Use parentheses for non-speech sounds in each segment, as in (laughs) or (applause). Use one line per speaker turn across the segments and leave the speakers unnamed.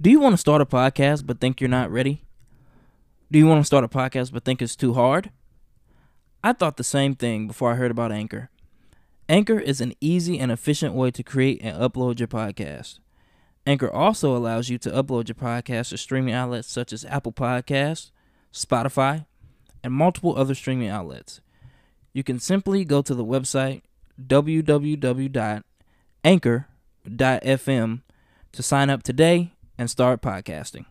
Do you want to start a podcast but think you're not ready? Do you want to start a podcast but think it's too hard? I thought the same thing before I heard about Anchor. Anchor is an easy and efficient way to create and upload your podcast. Anchor also allows you to upload your podcast to streaming outlets such as Apple Podcasts, Spotify, and multiple other streaming outlets. You can simply go to the website www.anchor.fm to sign up today and start podcasting.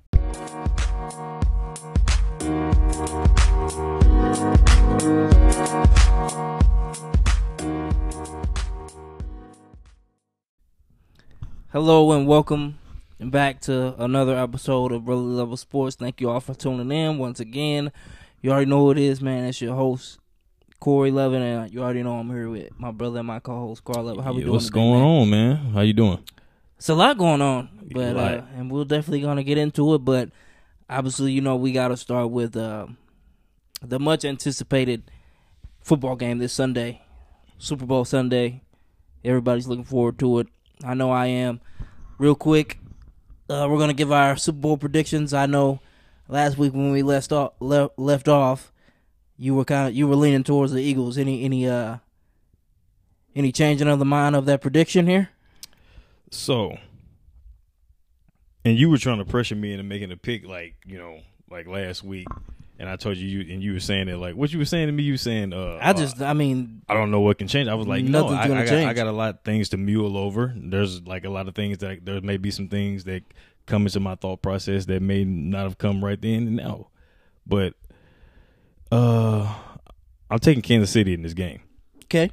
Hello and welcome back to another episode of Brother Level Sports. Thank you all for tuning in once again. You already know who it is, man. It's your host, Corey Levin, and you already know I'm here with my brother and my co-host, Carl Levin. How we
Yeah,
doing?
What's
today,
going
man?
on, man? How you doing?
It's a lot going on, but
Right.
uh, and we're definitely gonna get into it. But obviously, you know, we got to start with uh, the much anticipated football game this Sunday, Super Bowl Sunday. Everybody's looking forward to it. I know I am. Real quick, uh, we're gonna give our Super Bowl predictions. I know last week when we left off, left, left off, you were kind of you were leaning towards the Eagles. Any any uh any changing of the mind of that prediction here?
So, and you were trying to pressure me into making a pick, like you know, like last week, and I told you, you and you were saying that, like what you were saying to me, you were saying, uh,
I just, I mean,
I don't know what can change. I was like, no,
Nothing's
I, I, got,
change.
I got a lot of things to mule over. There's like a lot of things that there may be some things that come into my thought process that may not have come right then and now, but uh, I'm taking Kansas City in this game.
okay.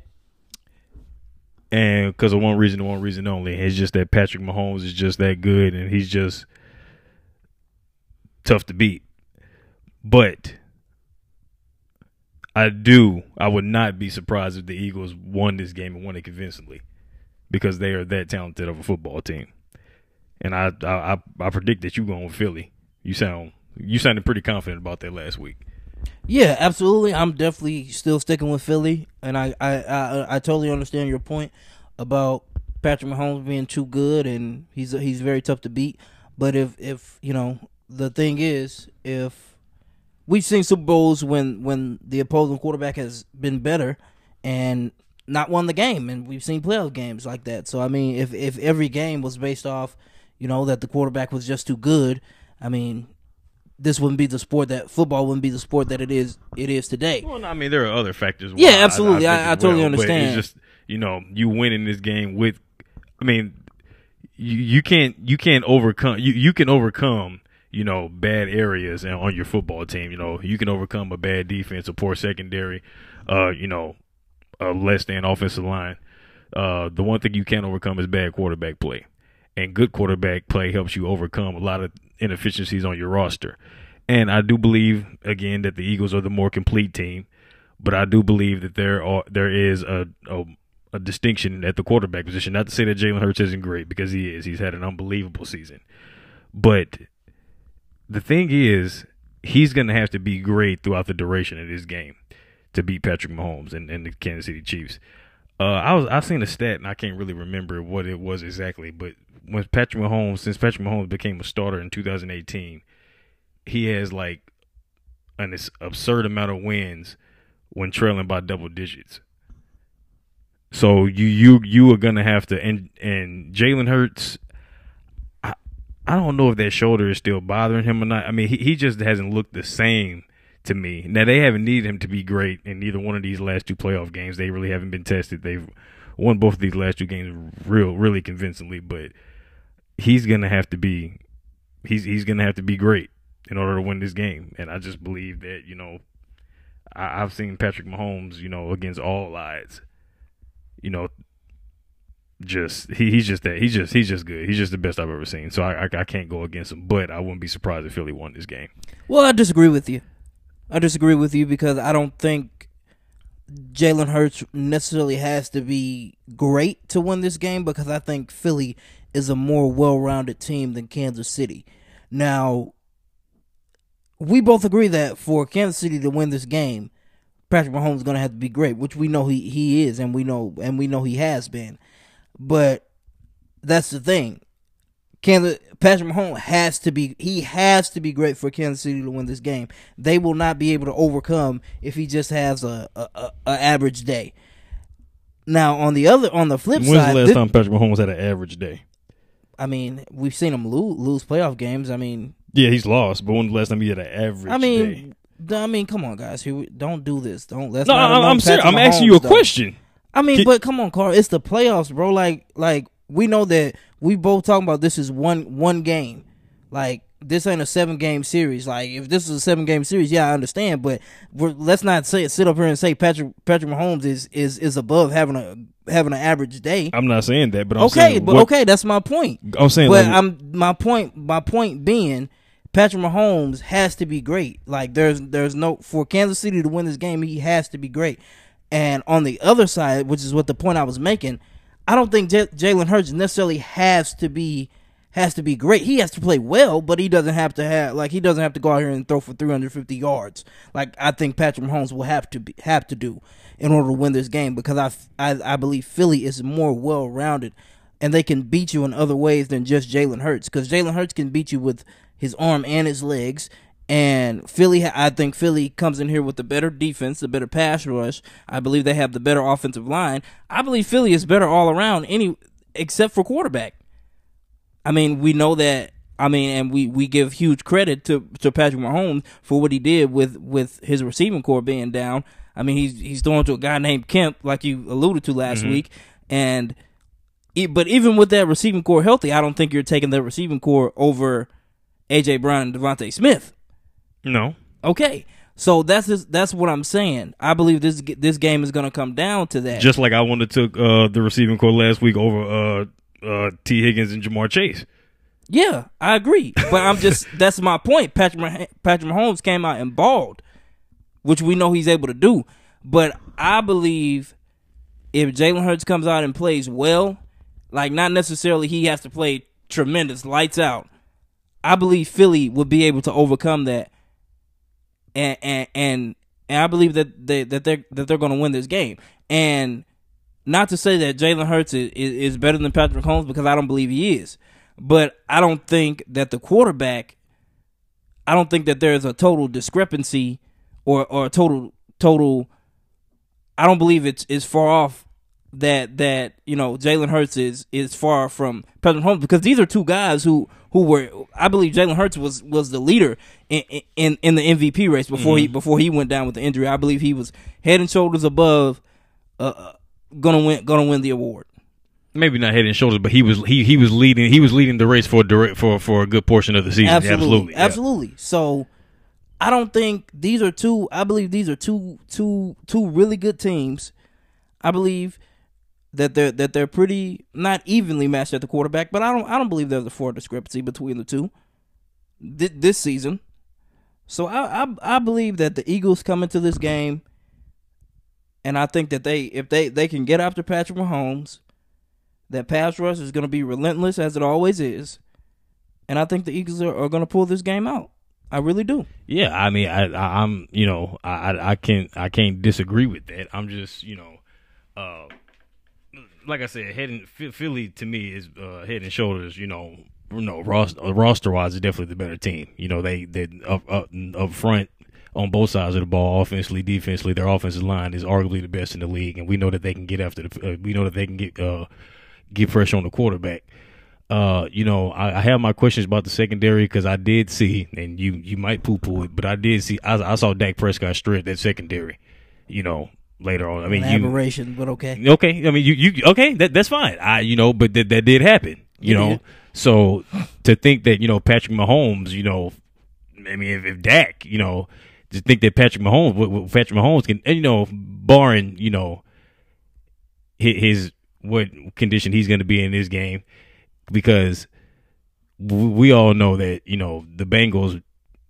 And because of one reason one reason only, it's just that Patrick Mahomes is just that good, and he's just tough to beat. But I do, I would not be surprised if the Eagles won this game and won it convincingly, because they are that talented of a football team. And I, I, I, I predict that you going with Philly. You sound, you sounded pretty confident about that last week.
Yeah, absolutely. I'm definitely still sticking with Philly, and I, I, I, I totally understand your point about Patrick Mahomes being too good, and he's he's very tough to beat. But if if you know the thing is, if we've seen Super Bowls when when the opposing quarterback has been better and not won the game, and we've seen playoff games like that. So I mean, if if every game was based off, you know, that the quarterback was just too good, I mean, this wouldn't be the sport that football wouldn't be the sport that it is it is today.
Well, I mean, there are other factors.
Yeah, absolutely. I-
think
I
as
totally
but
understand.
it's just you know, you win in this game with. I mean, you you can't you can't overcome you you can overcome you know bad areas and on your football team. You know, you can overcome a bad defense, a poor secondary, uh, you know, a less than offensive line. Uh, the one thing you can't overcome is bad quarterback play, and good quarterback play helps you overcome a lot of inefficiencies on your roster. And I do believe again that the Eagles are the more complete team, but I do believe that there are there is a a, a distinction at the quarterback position. Not to say that Jalen Hurts isn't great because he is. He's had an unbelievable season, but the thing is, he's going to have to be great throughout the duration of this game to beat Patrick Mahomes and, and the Kansas City Chiefs. Uh, I was I seen a stat and I can't really remember what it was exactly, but when Patrick Mahomes, since Patrick Mahomes became a starter in 2018, he has like an absurd amount of wins when trailing by double digits. So you you you are gonna have to and and Jalen Hurts. I I don't know if that shoulder is still bothering him or not. I mean, he he just hasn't looked the same to me. Now they haven't needed him to be great in either one of these last two playoff games. They really haven't been tested. They've won both of these last two games real really convincingly, but he's gonna have to be he's he's gonna have to be great in order to win this game. And I just believe that you know I, I've seen Patrick Mahomes, you know, against all odds, you know, just he, he's just that he's just he's just good. He's just the best I've ever seen. So I, I I can't go against him, but I wouldn't be surprised if Philly won this game.
Well, I disagree with you. I disagree with you because I don't think Jalen Hurts necessarily has to be great to win this game because I think Philly is a more well-rounded team than Kansas City. Now, we both agree that for Kansas City to win this game, Patrick Mahomes is going to have to be great, which we know he, he is, and we know and we know he has been. But that's the thing. Kansas Patrick Mahomes has to be he has to be great for Kansas City to win this game. They will not be able to overcome if he just has a a, a, a average day. Now on the other on the flip
When's
side,
the last
this-
time Patrick Mahomes had an average day?
I mean, we've seen him lose, lose playoff games. I mean,
Yeah, he's lost, but when's the last time he had an average
I
day?
mean, d- I mean, come on, guys, here we, don't do this. Don't let's
No,
not
I'm, I'm serious. I'm asking you a
though.
question.
I mean,
Can-
but come on, Carl. It's the playoffs, bro. Like, like we know that we both talking about this is one one game. Like this ain't a seven game series. Like if this is a seven game series, yeah, I understand. But we're, let's not say sit up here and say Patrick Patrick Mahomes is is is above having a having an average day.
I'm not saying that, but I'm
okay,
saying
but
what-
okay, that's my point.
I'm saying
But
like,
I'm my point. My point being, Patrick Mahomes has to be great. Like there's there's no for Kansas City to win this game, he has to be great. And on the other side, which is what the point I was making, I don't think J- Jalen Hurts necessarily has to be has to be great. He has to play well, but he doesn't have to have like he doesn't have to go out here and throw for 350 yards. Like I think Patrick Mahomes will have to be, have to do in order to win this game because I I, I believe Philly is more well rounded and they can beat you in other ways than just Jalen Hurts because Jalen Hurts can beat you with his arm and his legs. And Philly, I think Philly comes in here with the better defense, the better pass rush. I believe they have the better offensive line. I believe Philly is better all around, any except for quarterback. I mean, we know that. I mean, and we, we give huge credit to, to Patrick Mahomes for what he did with, with his receiving corps being down. I mean, he's he's throwing to a guy named Kemp, like you alluded to last week, and but even with that receiving corps healthy, I don't think you're taking the receiving corps over AJ Brown and DeVonta Smith.
no.
Okay, so that's just, that's what I'm saying. I believe this this game is going to come down to that.
Just like I wanted to took uh, the receiving corps last week over uh, uh, Tee Higgins and Ja'Marr Chase.
Yeah, I agree. But I'm just (laughs) that's my point. Patrick Mah- Patrick Mahomes came out and balled, which we know he's able to do. But I believe if Jalen Hurts comes out and plays well, like not necessarily he has to play tremendous lights out. I believe Philly would be able to overcome that, and and and, and I believe that they that they're that they're going to win this game. And not to say that Jalen Hurts is, is, is better than Patrick Mahomes because I don't believe he is, but I don't think that the quarterback. I don't think that there's a total discrepancy or or a total total. I don't believe it's it's far off that that you know Jalen Hurts is is far from Patrick Mahomes because these are two guys who who were I believe Jalen Hurts was was the leader in in in the MVP race before he before he went down with the injury. I believe he was head and shoulders above, uh, gonna win gonna win the award.
Maybe not head and shoulders, but he was he he was leading he was leading the race for a direct, for for a good portion of the season.
Absolutely,
Absolutely, yeah.
absolutely. So I don't think these are two. I believe these are two two two really good teams. I believe that they're that they're pretty not evenly matched at the quarterback, but I don't I don't believe there's a four discrepancy between the two thi- this season. So I, I I believe that the Eagles come into this game, and I think that they if they they can get after Patrick Mahomes, that pass rush is going to be relentless as it always is, and I think the Eagles are, are going to pull this game out. I really do.
Yeah, I mean, I, I'm you know I I- can't I can't disagree with that. I'm just you know, uh, like I said, head and Philly to me is uh, head and shoulders. You know, you know, roster roster wise is definitely the better team. You know, they they up up up front on both sides of the ball, offensively, defensively, their offensive line is arguably the best in the league, and we know that they can get after the. Uh, we know that they can get uh get pressure on the quarterback. Uh, you know, I, I have my questions about the secondary because I did see, and you you might poo poo it, but I did see. I, I saw Dak Prescott strip that secondary. You know, later on. I mean,
An aberration, but okay.
okay. I mean, you you okay? That that's fine. I you know, but that that did happen. You
It
know,
did.
so to think that you know Patrick Mahomes, you know, I mean, if, if Dak, you know, to think that Patrick Mahomes, Patrick Mahomes can, and, you know, barring you know his, his what condition he's going to be in this game, because we all know that you know the Bengals.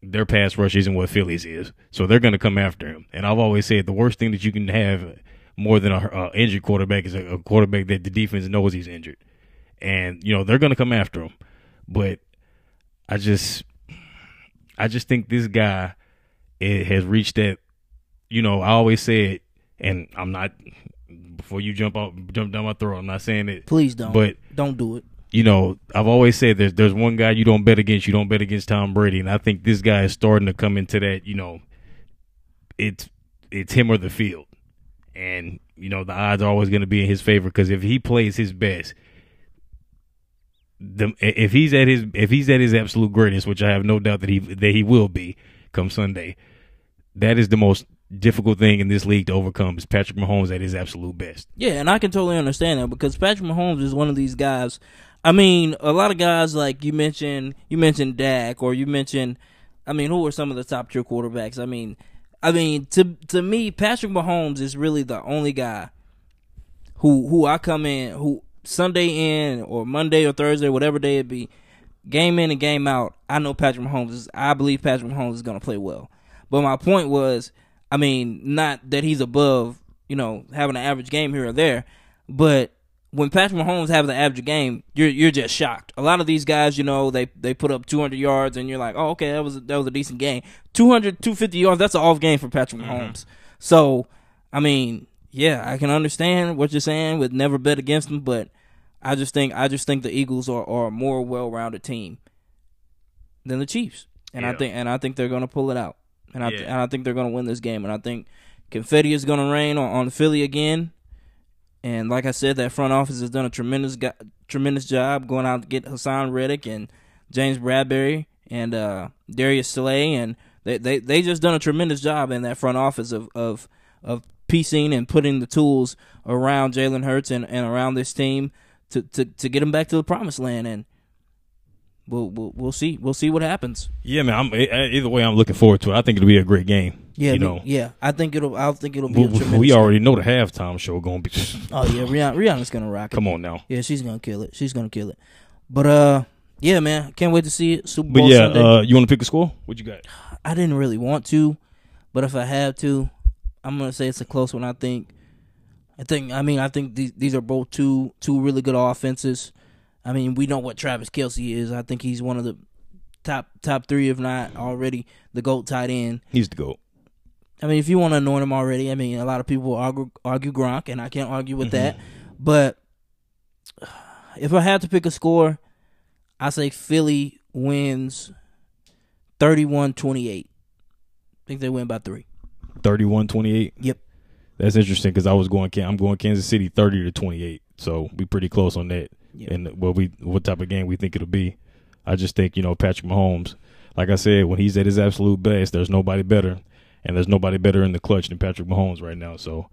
Their pass rush isn't what Philly's is, so they're going to come after him. And I've always said the worst thing that you can have more than a, a injured quarterback is a, a quarterback that the defense knows he's injured, and you know they're going to come after him. But I just, I just think this guy it has reached that. You know, I always said, and I'm not before you jump out, jump down my throat. I'm not saying it,
Please don't.
but
don't do it.
you know, I've always said there's there's one guy you don't bet against. You don't bet against Tom Brady, and I think this guy is starting to come into that. You know, it's it's him or the field, and you know the odds are always going to be in his favor because if he plays his best, the if he's at his if he's at his absolute greatness, which I have no doubt that he that he will be come Sunday, that is the most difficult thing in this league to overcome is Patrick Mahomes at his absolute best.
Yeah, and I can totally understand that because Patrick Mahomes is one of these guys. I mean, a lot of guys like you mentioned, you mentioned Dak, or you mentioned, I mean, who are some of the top tier quarterbacks? I mean, I mean, to to me, Patrick Mahomes is really the only guy who who I come in who Sunday in or Monday or Thursday, whatever day it be, game in and game out. I know Patrick Mahomes is. I believe Patrick Mahomes is going to play well. But my point was, I mean, not that he's above, you know, having an average game here or there, but when Patrick Mahomes has an average game, you're you're just shocked. A lot of these guys, you know, they they put up 200 yards and you're like, "Oh, okay, that was that was a decent game." 200 250 yards, that's an off game for Patrick mm-hmm. Mahomes. So, I mean, yeah, I can understand what you're saying with never bet against them, but I just think I just think the Eagles are, are a more well-rounded team than the Chiefs. And yeah. I think and I think they're going to pull it out. And I th- and I think they're going to win this game and I think confetti is going to rain on, on Philly again and like I said, that front office has done a tremendous go- tremendous job going out to get Haason Reddick and James Bradberry and uh, Darius Slay, and they, they they just done a tremendous job in that front office of of of piecing and putting the tools around Jalen Hurts and, and around this team to, to, to get them back to the promised land. And we'll, we'll we'll see we'll see what happens.
Yeah, man. I'm, either way, I'm looking forward to it. I think it'll be a great game.
Yeah,
you know.
Yeah, I think it'll. I think it'll be.
We, we already know the halftime show going to be. (laughs)
oh yeah, Rihanna, Rihanna's gonna rock it.
Come on now.
Yeah, she's gonna kill it. She's gonna kill it. But uh, yeah, man, can't wait to see it. Super Bowl
But yeah,
Sunday.
uh, you want to pick a score? What you got?
I didn't really want to, but if I have to, I'm gonna say it's a close one. I think. I think. I mean, I think these these are both two two really good offenses. I mean, we know what Travis Kelce is. I think he's one of the top top three, if not already the goat tight end.
He's the goat.
I mean, if you want to anoint him already, I mean, a lot of people argue, argue Gronk, and I can't argue with mm-hmm. that. But if I had to pick a score, I say Philly wins 31-28. I think they win by three.
31-28?
Yep.
That's interesting because I was going. I'm going Kansas City 30 to 28. So we pretty close on that. And what we what type of game we think it'll be. I just think you know Patrick Mahomes. Like I said, when he's at his absolute best, there's nobody better and there's nobody better in the clutch than Patrick Mahomes right now. So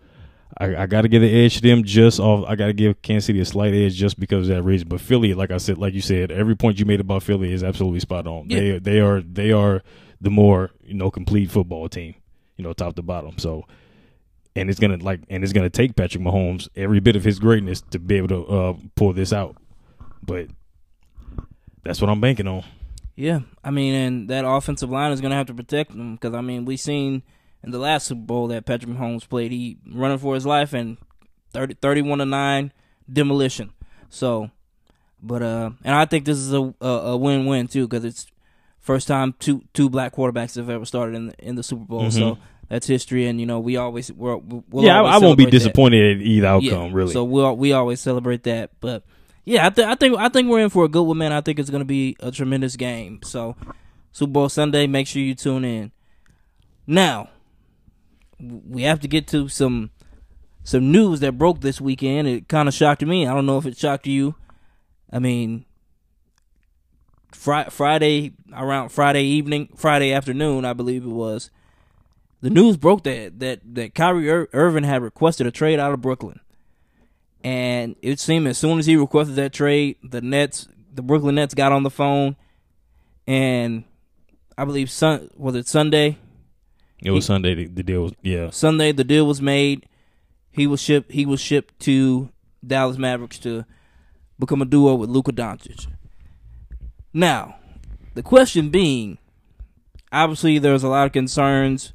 I, I got to give the edge to them just off. I got to give Kansas City a slight edge just because of that reason. But Philly, like I said, like you said, every point you made about Philly is absolutely spot on. Yeah. They they are they are the more you know complete football team, you know, top to bottom. So. And it's gonna like, and it's gonna take Patrick Mahomes every bit of his greatness to be able to uh, pull this out. But that's what I'm banking on.
Yeah, I mean, and that offensive line is going to have to protect them because I mean, we seen in the last Super Bowl that Patrick Mahomes played, he running for his life and 30, 31 to nine demolition. So, but uh, and I think this is a a, a win win too because it's first time two two black quarterbacks have ever started in the, in the Super Bowl. Mm-hmm. So that's history, and you know we always we'll, we'll
yeah,
always
I, I won't be disappointed that. at either outcome.
Yeah.
Really,
so we we'll, we always celebrate that, but yeah, I, th- I think I think we're in for a good one, man. I think it's going to be a tremendous game. So, Super Bowl Sunday, make sure you tune in. Now, we have to get to some some news that broke this weekend. It kind of shocked me. I don't know if it shocked you. I mean, fr- Friday around Friday evening, Friday afternoon, I believe it was. The news broke that that that Kyrie Ir- Irving had requested a trade out of Brooklyn. And it seemed as soon as he requested that trade, the Nets, the Brooklyn Nets got on the phone, and I believe Sun was it Sunday.
It was he, Sunday. The, the deal was yeah.
Sunday the deal was made. He was shipped. He was shipped to Dallas Mavericks to become a duo with Luka Doncic. Now, the question being, obviously, there's a lot of concerns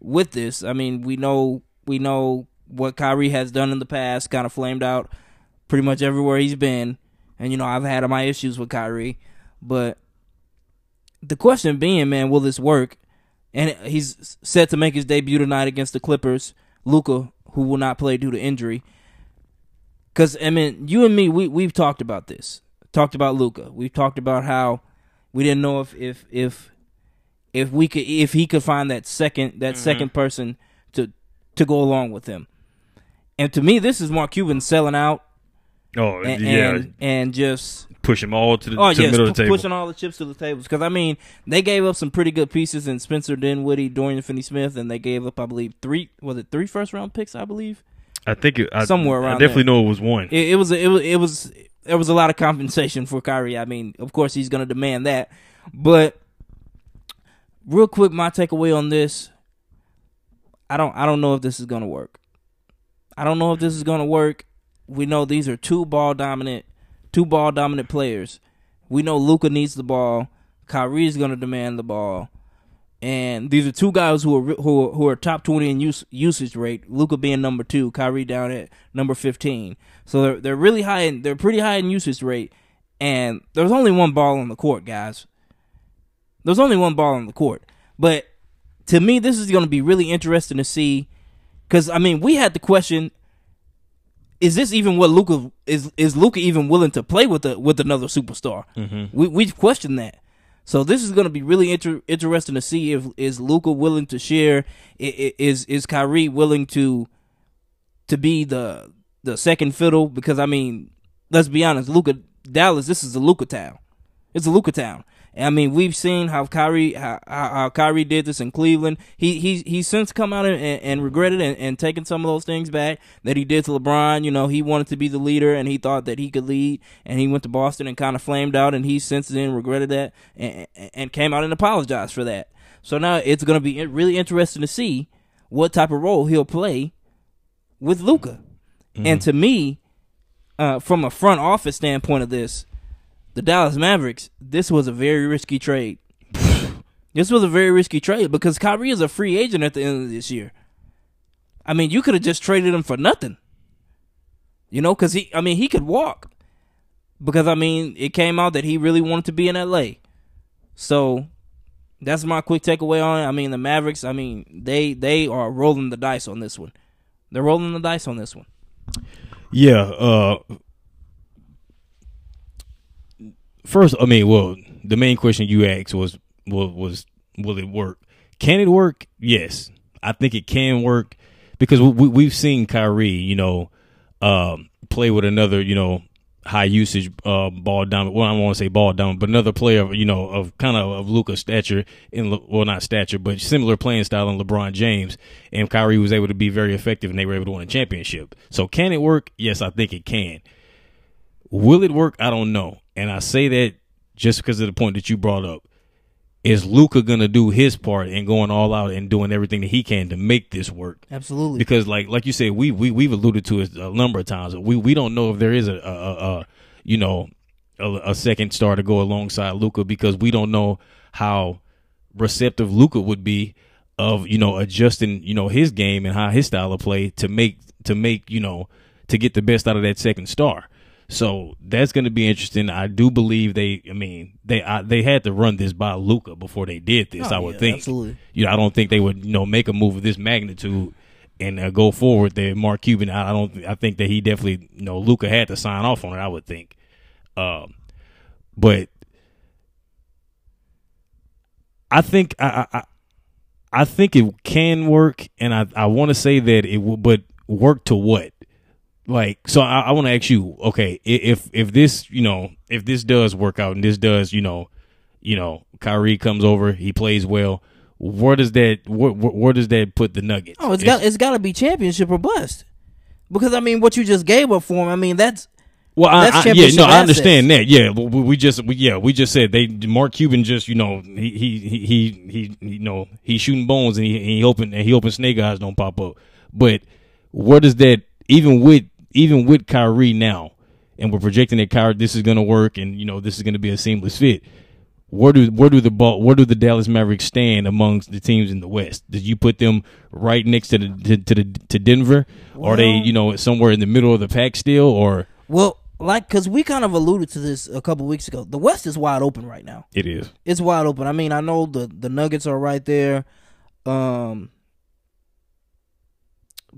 with this. I mean, we know we know what Kyrie has done in the past, kind of flamed out pretty much everywhere he's been. And, you know, I've had my issues with Kyrie. But the question being, man, will this work? And he's set to make his debut tonight against the Clippers. Luka, who will not play due to injury. Because, I mean, you and me, we, we've talked about this. talked about Luka. We've talked about how we didn't know if if if if we could if he could find that second that mm-hmm. second person to to go along with him. And to me, this is Mark Cuban selling out
Oh
and
yeah,
and, and just
push them all to the,
oh
to the
yes,
middle of the table.
pushing all the chips to the tables. Because I mean, they gave up some pretty good pieces in Spencer Dinwiddie, Dorian Finney-Smith, and they gave up, I believe, three was it three first round picks? I believe
I think it, I,
Somewhere around.
I definitely
there.
know it was one.
it, it was it was it was there was a lot of compensation for Kyrie. I mean, of course, he's going to demand that, but real quick, my takeaway on this, I don't I don't know if this is to work. I don't know if this is to work. We know these are two ball dominant, two ball dominant players. We know Luka needs the ball. Kyrie is going to demand the ball. And these are two guys who are who are, who are top twenty in use, usage rate. Luka being number two, Kyrie down at number fifteen. So they're they're really high in they're pretty high in usage rate. And there's only one ball on the court, guys. There's only one ball on the court. But to me, this is going to be really interesting to see. Because I mean, we had the question: Is this even what Luka is? Is Luka even willing to play with a with another superstar? Mm-hmm. We we've questioned that. So this is going to be really inter- interesting to see if is Luka willing to share. Is is Kyrie willing to to be the the second fiddle? Because I mean, let's be honest, Luka Dallas. This is a Luka town. It's a Luka town. I mean, we've seen how Kyrie how, how Kyrie did this in Cleveland. He he he's since come out and, and regretted and, and taken some of those things back that he did to LeBron. You know, he wanted to be the leader and he thought that he could lead. And he went to Boston and kind of flamed out. And he since then regretted that and, and came out and apologized for that. So now it's going to be really interesting to see what type of role he'll play with Luka. And to me, uh, from a front office standpoint of this, the Dallas Mavericks, this was a very risky trade. this was a very risky trade because Kyrie is a free agent at the end of this year. I mean, you could have just traded him for nothing. You know, because he, I mean, he could walk. Because, I mean, it came out that he really wanted to be in LA. So, that's my quick takeaway on it. I mean, the Mavericks, I mean, they they are rolling the dice on this one. They're rolling the dice on this one.
Yeah. Uh, first, I mean, well, the main question you asked was, was, was, will it work? Can it work? Yes, I think it can work because we, we've seen Kyrie, you know, um, play with another, you know, high usage uh, ball dominant. Well, I don't want to say ball dominant, but another player, you know, of kind of of Luka's stature in well, not stature, but similar playing style in LeBron James, and Kyrie was able to be very effective, and they were able to win a championship. So, can it work? Yes, I think it can. Will it work? I don't know, and I say that just because of the point that you brought up. Is Luka gonna do his part and going all out and doing everything that he can to make this work?
Absolutely.
because like like you said we we we've alluded to it a number of times we we don't know if there is a a, a, a you know a, a second star to go alongside Luka because we don't know how receptive Luka would be of you know adjusting you know his game and how his style of play to make to make you know to get the best out of that second star. So that's going to be interesting. I do believe they. I mean, they I, they had to run this by Luka before they did this.
Oh,
I would
yeah,
think.
absolutely.
You know, I don't think they would you know make a move of this magnitude and uh, go forward there. Mark Cuban, I I don't. I think that he definitely you know Luka had to sign off on it. I would think. Um, but I think I, I I think it can work, and I I want to say that it will, but work to what? Like, so I, I want to ask you, okay, if if this you know if this does work out and this does you know you know Kyrie comes over, he plays well. Where does that where, where, does that put the Nuggets?
Oh, it's got it's got to be championship or bust. Because I mean, what you just gave up for him, I mean, that's
Well, I, I, yeah, no, I understand that. Yeah, we, we just, we, yeah, we just said they Mark Cuban just, you know, he he he he, he you know, he's shooting bones and he he hoping and he hoping snake eyes don't pop up. But where does that even with even with Kyrie now, and we're projecting that Kyrie this is going to work and you know this is going to be a seamless fit. Where do where do the ball where do the Dallas Mavericks stand amongst the teams in the West? Did you put them right next to the to, to the to Denver? Are they you know somewhere in the middle of the pack still or?
well, like because we kind of alluded to this a couple weeks ago. The West is wide open right now.
It is.
It's wide open. I mean, I know the the Nuggets are right there, um,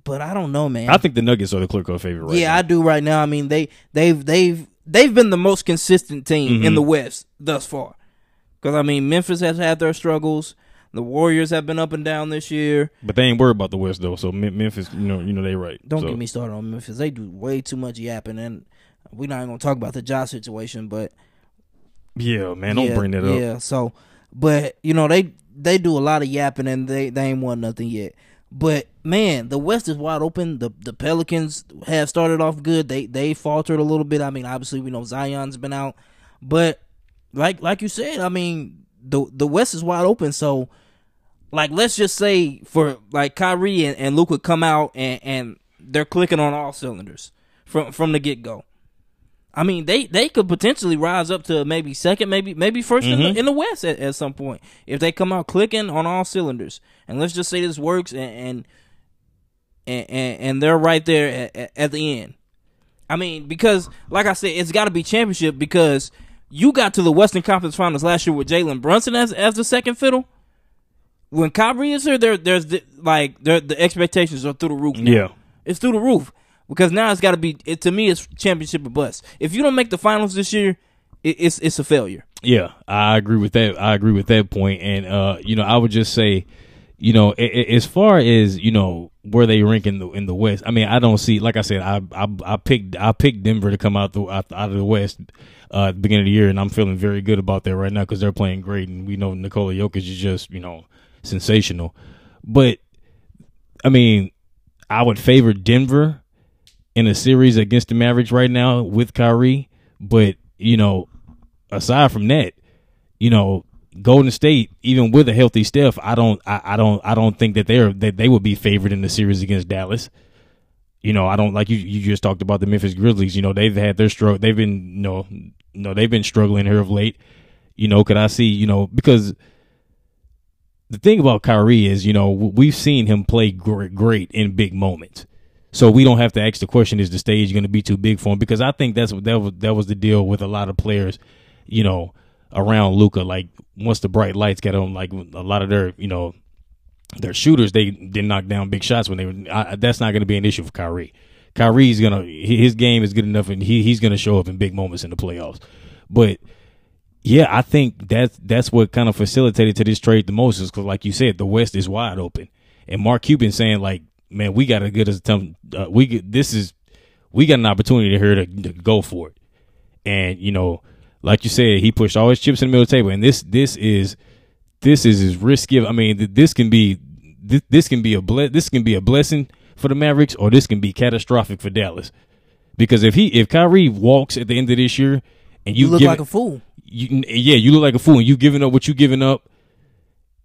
but I don't know, man.
I think the Nuggets are the clear cut favorite right
yeah,
now.
I do right now. I mean, they they've they've they've been the most consistent team in
Mhm.
the West thus far. Because I mean, Memphis has had their struggles. The Warriors have been up and down this year.
But they ain't worried about the West though. So Mem- Memphis, you know, you know they right.
Don't
so.
get me started on Memphis. They do way too much yapping, and we're not going to talk about the job situation. But
Yeah, man, don't
yeah,
bring that up.
Yeah. So, but you know they they do a lot of yapping, and they they ain't won nothing yet. But man, the West is wide open. The the Pelicans have started off good. They they faltered a little bit. I mean, obviously we know Zion's been out, but like like you said, I mean the the West is wide open. So like let's just say for like Kyrie and, and Luka come out and, and they're clicking on all cylinders from from the get go. I mean, they, they could potentially rise up to maybe second, maybe maybe 1st in,
Mhm.
the, in the West at, at some point if they come out clicking on all cylinders. And let's just say this works, and and and, and, and they're right there at, at, at the end. I mean, because like I said, it's got to be championship because you got to the Western Conference Finals last year with Jalen Brunson as as the second fiddle. When Kyrie is here, there there's the, like there the expectations are through the roof. now.
Yeah.
It's through the roof because now it's got to be. It, to me, it's championship or bust. If you don't make the finals this year, it, it's it's a failure.
Yeah, I agree with that. I agree with that point. And uh, you know, I would just say, you know, a- a- as far as you know where they rank in the in the West, I mean, I don't see. Like I said, I I, I picked I picked Denver to come out the out, out of the West uh, at the beginning of the year, and I'm feeling very good about that right now because they're playing great, and we know Nikola Jokic is just you know sensational. But I mean, I would favor Denver in a series against the Mavericks right now with Kyrie, but you know, aside from that, you know, Golden State, even with a healthy Steph, I don't, I, I don't, I don't think that they're that they would be favored in the series against Dallas. You know, I don't like you. You just talked about the Memphis Grizzlies. You know, they've had their struggle. They've been, you know, no, they've been struggling here of late. You know, could I see, you know, because the thing about Kyrie is, you know, we've seen him play great, great in big moments. So we don't have to ask the question: Is the stage going to be too big for him? Because I think that's what that was that was the deal with a lot of players, you know, around Luka. Like once the bright lights got on, like a lot of their, you know, their shooters, they didn't knock down big shots when they were. I, that's not going to be an issue for Kyrie. Kyrie's gonna his game is good enough, and he he's to show up in big moments in the playoffs. But yeah, I think that's that's what kind of facilitated to this trade the most is because, like you said, the West is wide open, and Mark Cuban saying like, "Man, we got to get us some. Uh, we get, this is we got an opportunity here to, to go for it." And you know, like you said, he pushed all his chips in the middle of the table, and this this is this is as risky. I mean, this can be this, this can be a ble- this can be a blessing for the Mavericks, or this can be catastrophic for Dallas. Because if he if Kyrie walks at the end of this year, and
You,
you,
look like
it-
a fool.
you, yeah, you look like a fool, and you giving up what you giving up,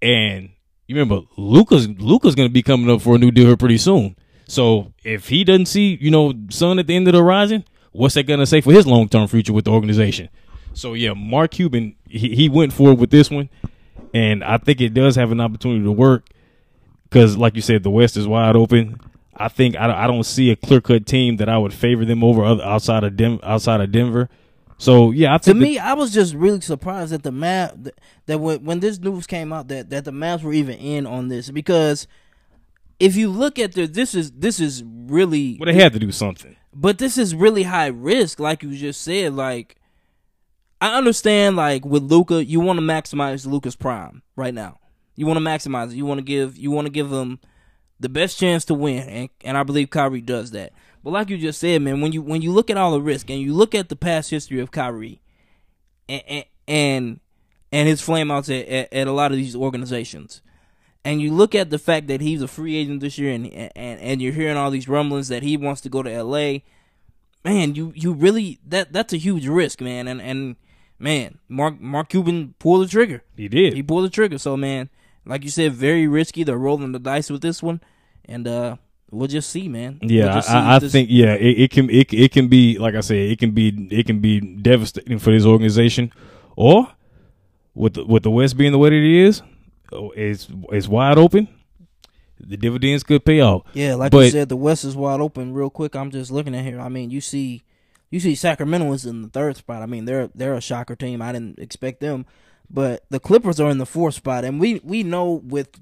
and you remember Luka's Luka's gonna be coming up for a new deal here pretty soon. So if he doesn't see you know sun at the end of the horizon, what's that gonna say for his long term future with the organization? So yeah, Mark Cuban he, he went for it with this one, and I think it does have an opportunity to work because, like you said, the West is wide open. I think I, I don't see a clear cut team that I would favor them over other, outside of Dem, outside of Denver. So yeah, I
To me, I was just really surprised that the map that, that when when this news came out that that the Mavs were even in on this because if you look at the this is this is really
well, they had to do something.
but this is really high risk like you just said like I understand like with Luka you want to maximize Luka's prime right now you want to maximize it you want to give you want to give him the best chance to win and and I believe Kyrie does that but like you just said man when you when you look at all the risk and you look at the past history of Kyrie and and and, his flameouts at, at, at a lot of these organizations and you look at the fact that he's a free agent this year, and and and you're hearing all these rumblings that he wants to go to L.A. Man, you you really that that's a huge risk, man. And and man, Mark Mark Cuban pulled the trigger.
He did.
He pulled the trigger. So man, like you said, very risky. They're rolling the dice with this one, and uh we'll just see, man. We'll
Yeah,
see
I, I
this-
think yeah, it, it can it, it can be like I said, it can be it can be devastating for this organization, or with the, with the West being the way that it is, oh, it's it's wide open. The dividends could pay off.
Yeah, like
But-
you said, the West is wide open. Real quick, I'm just looking at here. I mean, you see, you see Sacramento is in the third spot. I mean, they're they're a shocker team. I didn't expect them, but the Clippers are in the fourth spot, and we we know with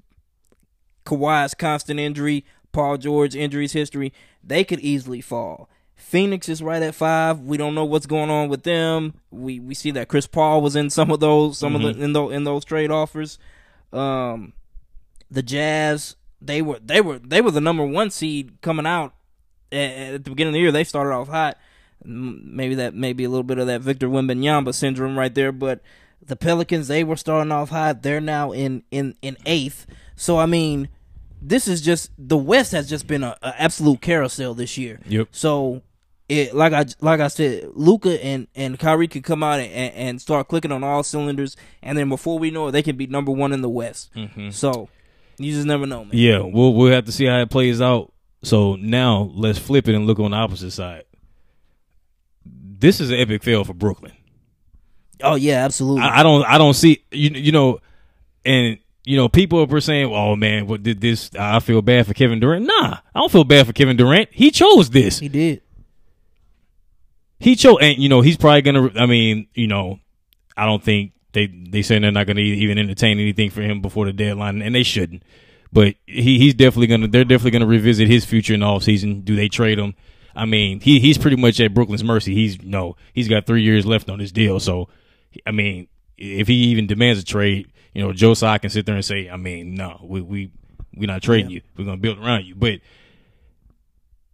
Kawhi's constant injury, Paul George injuries history, they could easily fall. Phoenix is right at five. We don't know what's going on with them. We we see that Chris Paul was in some of those, some
Mm-hmm.
of the in those in those trade offers. Um, the Jazz, they were they were they were the number one seed coming out at, at the beginning of the year. They started off hot. Maybe that maybe a little bit of that Victor Wembanyama syndrome right there, but the Pelicans they were starting off hot. They're now in in in eighth. So I mean, this is just the West has just been a, a absolute carousel this year.
Yep.
So it like I like I said, Luka and and Kyrie could come out and, and start clicking on all cylinders, and then before we know it, they can be number one in the West. Mm-hmm. So you just never know, man.
Yeah, we'll we'll have to see how it plays out. So now let's flip it and look on the opposite side. This is an epic fail for Brooklyn.
Oh yeah, absolutely.
I, I don't I don't see you you know, and you know people are saying, "Oh man, what did this? I feel bad for Kevin Durant." Nah, I don't feel bad for Kevin Durant. He chose this.
he did.
He chose, and you know he's probably gonna. I mean, you know, I don't think they they saying they're not gonna even entertain anything for him before the deadline, and they shouldn't. But he he's definitely gonna. They're definitely gonna revisit his future in the offseason. Do they trade him? I mean, he he's pretty much at Brooklyn's mercy. He's you know he's got three years left on his deal. So, I mean, if he even demands a trade, you know, Joe Tsai can sit there and say, I mean, no, we we we're not trading you. We're gonna build around you. But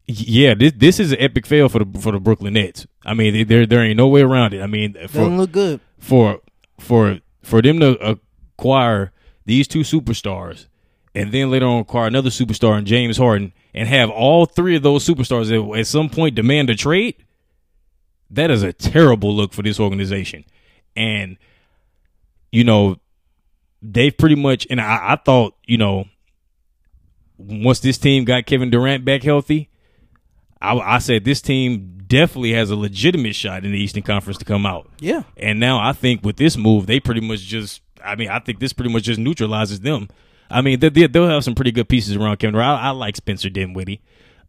yeah, this this is an epic fail for the for the Brooklyn Nets. I mean, there there ain't no way around it. I mean,
Doesn't look good.
for for for them to acquire these two superstars and then later on acquire another superstar in James Harden and have all three of those superstars at, at some point demand a trade, that is a terrible look for this organization. And you know, they've pretty much and I, I thought, you know, once this team got Kevin Durant back healthy, I, I said this team definitely has a legitimate shot in the Eastern Conference to come out.
Yeah.
And now I think with this move, they pretty much just. I mean, I think this pretty much just neutralizes them. I mean, they, they'll have some pretty good pieces around Kevin. Durant. I, I like Spencer Dinwiddie.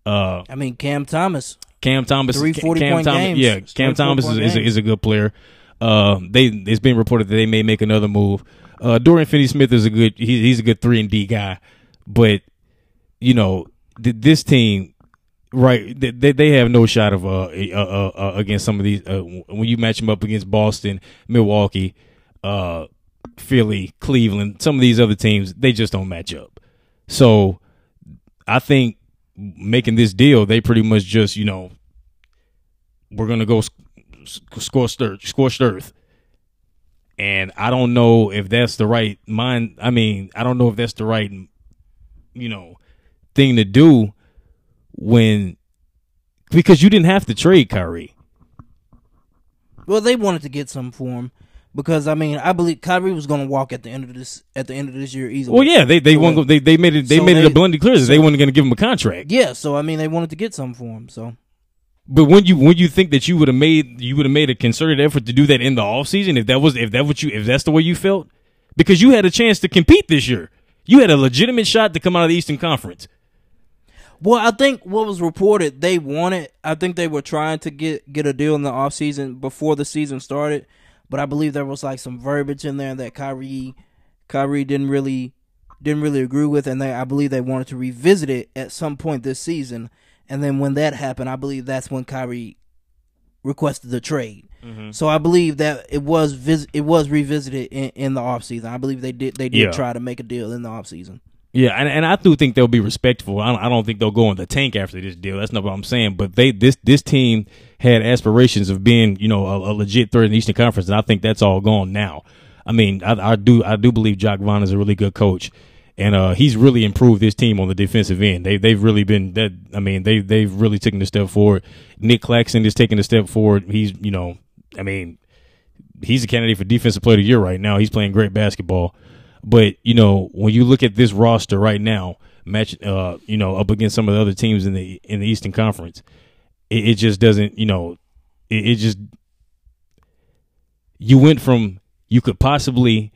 Uh,
I mean Cam Thomas.
Cam Thomas,
Three
Cam
40-point
Thomas,
games.
yeah, Cam Thomas is, is, a, is a good player. Uh, they it's been reported that they may make another move. Uh, Dorian Finney-Smith is a good he, he's a good three and D guy, but you know th- this team, right? They, they have no shot of uh, uh, uh, uh against some of these uh, when you match them up against Boston, Milwaukee, uh, Philly, Cleveland, some of these other teams they just don't match up. So I think making this deal, they pretty much just you know we're go sc- scorched earth, scorched earth. And I don't know if that's the right mind. I mean, I don't know if that's the right, you know, thing to do when because you didn't have to trade Kyrie.
Well, they wanted to get some for him because I mean I believe Kyrie was going to walk at the end of this at the end of this year easily.
Well, yeah, they they won, they they made it they
So
made it
they-
abundantly clear that they weren't going to give him a contract.
Yeah, so I mean they wanted to get some for him. So
But when you when you think that you would have made you would have made a concerted effort to do that in the offseason, if that was if that what you if that's the way you felt, because you had a chance to compete this year, you had a legitimate shot to come out of the Eastern Conference.
Well, I think what was reported, they wanted. I think they were trying to get get a deal in the offseason before the season started, but I believe there was like some verbiage in there that Kyrie, Kyrie didn't really, didn't really agree with, and they I believe they wanted to revisit it at some point this season. And then when that happened, I believe that's when Kyrie requested the trade. Mm-hmm. So I believe that it was vis- it was revisited in, in the offseason. I believe they did they did
Yeah.
try to make a deal in the offseason.
Yeah, and, and I do think they'll be respectful. I don't, I don't think they'll go in the tank after this deal. That's not what I'm saying. But they this this team had aspirations of being you know a, a legit third in the Eastern Conference, and I think that's all gone now. I mean, I, I do I do believe Jacque Vaughn is a really good coach, and uh, he's really improved this team on the defensive end. They they've really been that. I mean, they they've really taken a step forward. Nic Claxton is taking a step forward. He's you know, I mean, he's a candidate for defensive player of the year right now. He's playing great basketball. But you know, when you look at this roster right now, match uh, you know, up against some of the other teams in the in the Eastern Conference, it, it just doesn't, you know, it, it just you went from you could possibly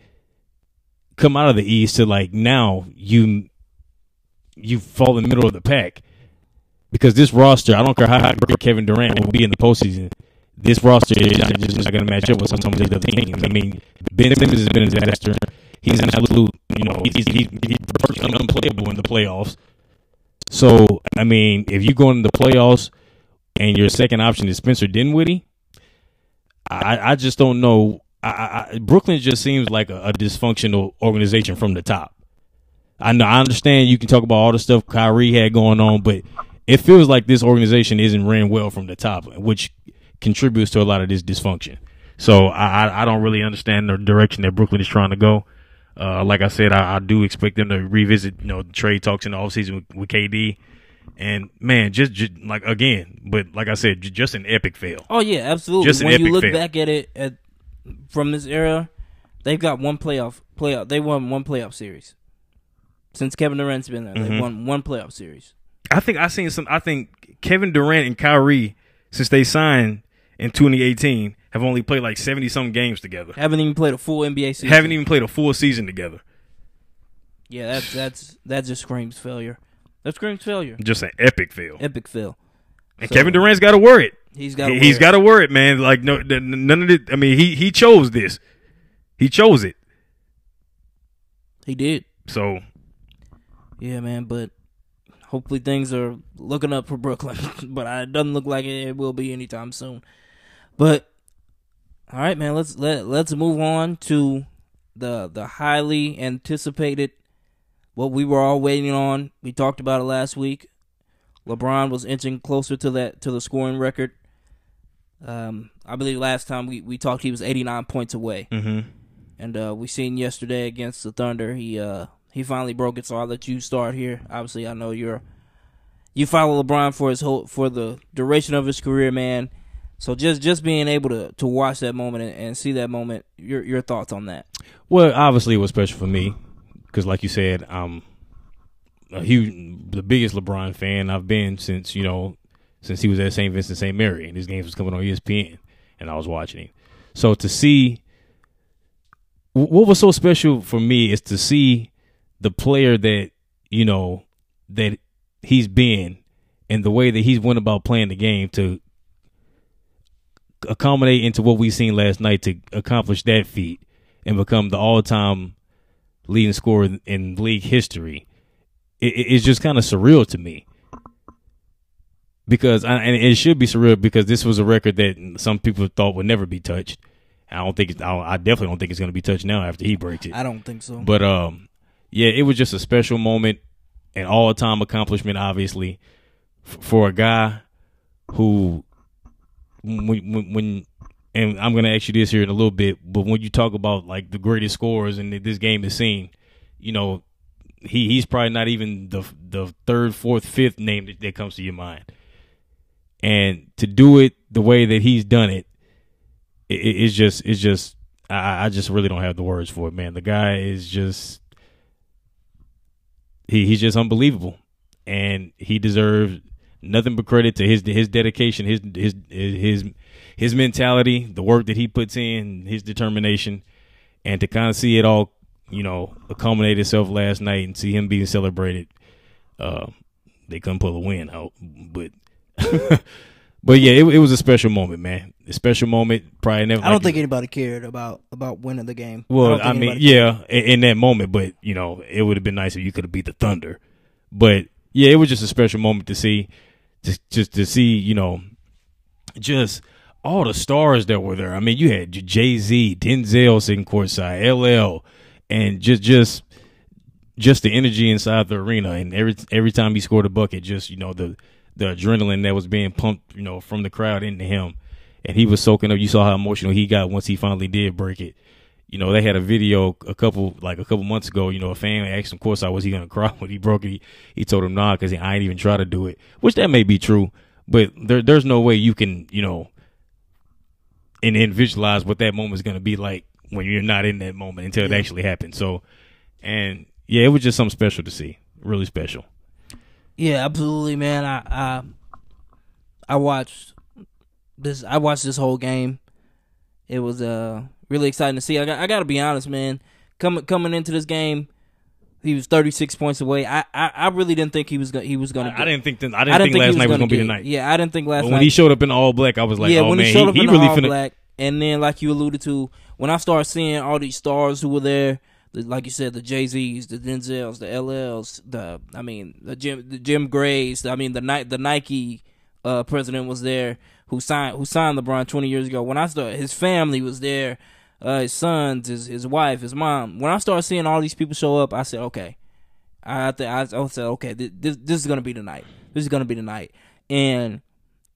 come out of the East to like now you you fall in the middle of the pack because this roster, I don't care how high Kevin Durant will be in the postseason. This roster is just not going to match up with some of these other teams. I mean, Ben Simmons has been a disaster. He's an absolute, you know, he's, he's, he's unplayable in the playoffs. So, I mean, if you go into the playoffs and your second option is Spencer Dinwiddie, I, I just don't know. I, I, Brooklyn just seems like a, a, dysfunctional organization from the top. I know I understand you can talk about all the stuff Kyrie had going on, but it feels like this organization isn't ran well from the top, which contributes to a lot of this dysfunction. So I, I don't really understand the direction that Brooklyn is trying to go. Uh, like I said, I, I, do expect them to revisit, you know, trade talks in the offseason with, with KD. And man, just, just, like again, but like I said, just an epic fail.
Oh yeah, absolutely.
Just
when
you
look
fail.
back at it at, from this era, they've got one playoff playoff. They won one playoff series since Kevin Durant's been there.
Mm-hmm.
They won one playoff series.
I think I seen some. I think Kevin Durant and Kyrie, since they signed in 2018, have only played like 70 some games together.
Haven't even played a full NBA season.
Haven't even played a full season together.
Yeah, that's that's that just screams failure. That screams failure.
Just an epic fail.
Epic fail.
And
So-
Kevin Durant's got to wear it.
He's got.
He's got to wear it, man. Like no, none of it. I mean, he he chose this. He chose it.
He did.
So
Yeah, man. But hopefully things are looking up for Brooklyn. (laughs) but it doesn't look like it, it will be anytime soon. But all right, man. Let's let let's move on to the the highly anticipated what we were all waiting on. We talked about it last week. LeBron was inching closer to that to the scoring record. Um, I believe last time we, we talked, he was 89 points away.
hmm
And uh, we seen yesterday against the Thunder, he uh, he finally broke it. So I'll let you start here. Obviously, I know you're you follow LeBron for his whole for the duration of his career, man. So just just being able to, to watch that moment and, and see that moment, your your thoughts on that?
Well, obviously it was special for me because, like you said, I'm a huge, the biggest LeBron fan I've been since you know since he was at St. Vincent St. Mary and his games was coming on ESPN and I was watching him. So to see what was so special for me is to see the player that you know that he's been and the way that he's went about playing the game to accommodate into what we seen last night to accomplish that feat and become the all-time leading scorer in league history. It, it- it's just kind of surreal to me because, I, and it should be surreal because this was a record that some people thought would never be touched. I don't think it's, I, I definitely don't think it's going to be touched now after he breaks it.
I don't think so.
But um, yeah, it was just a special moment, an all-time accomplishment, obviously, f- for a guy who, when, when, when, and I'm gonna ask you this here in a little bit, but when you talk about like the greatest scores and this game has seen, you know, he he's probably not even the the third, fourth, fifth name that, that comes to your mind, and to do it the way that he's done it, it it's just it's just I, I just really don't have the words for it, man. The guy is just he he's just unbelievable, and he deserves nothing but credit to his his dedication, his his his his mentality, the work that he puts in, his determination, and to kind of see it all, you know, accommodate itself last night and see him being celebrated. Uh, they couldn't pull a win out, but. (laughs) But yeah, it, it was a special moment, man. A special moment. Probably never.
I don't
like-
think anybody cared about about winning the game.
well,
don't
I, mean, yeah, in, in that moment, but you know, it would have been nice if you could have beat the Thunder. But yeah, it was just a special moment to see, just just to see, you know, just all the stars that were there. I mean, you had Jay Z, Denzel sitting courtside, LL, and just just just the energy inside the arena. And every every time he scored a bucket, just you know the the adrenaline that was being pumped, you know, from the crowd into him, and he was soaking up. You saw how emotional he got once he finally did break it. You know, they had a video a couple like a couple months ago. You know, a fan asked him, of course, I was he gonna cry when he broke it. He, he told him nah, because I ain't even try to do it, which that may be true, but there there's no way you can you know and then visualize what that moment is gonna be like when you're not in that moment until it actually happens. So, and yeah, it was just something special to see, really special.
Yeah, absolutely, man. I I I watched this. I watched this whole game. It was uh really exciting to see. I got I got to be honest, man. Coming coming into this game, he was 36 points away. I I, I really didn't think he was gonna he was gonna.
I, I didn't think that, I didn't think
he
last night was
gonna
be the night.
Yeah, I didn't think last
But
night.
when he showed up in all black, I was like,
yeah,
oh
when
man,
he showed up
he,
in
really
all
finna.
black, and then like you alluded to, when I started seeing all these stars who were there, the, like you said, the Jay Z's, the Denzels, the LLs, the I mean the Jim the Jim Grays, I mean the the Nike uh, president was there who signed who signed LeBron 20 years ago. When I started, his family was there, uh, his sons, his his wife, his mom. When I started seeing all these people show up, I said, okay. I th- I, I said, okay, this this is gonna be the night. This is gonna be the night. And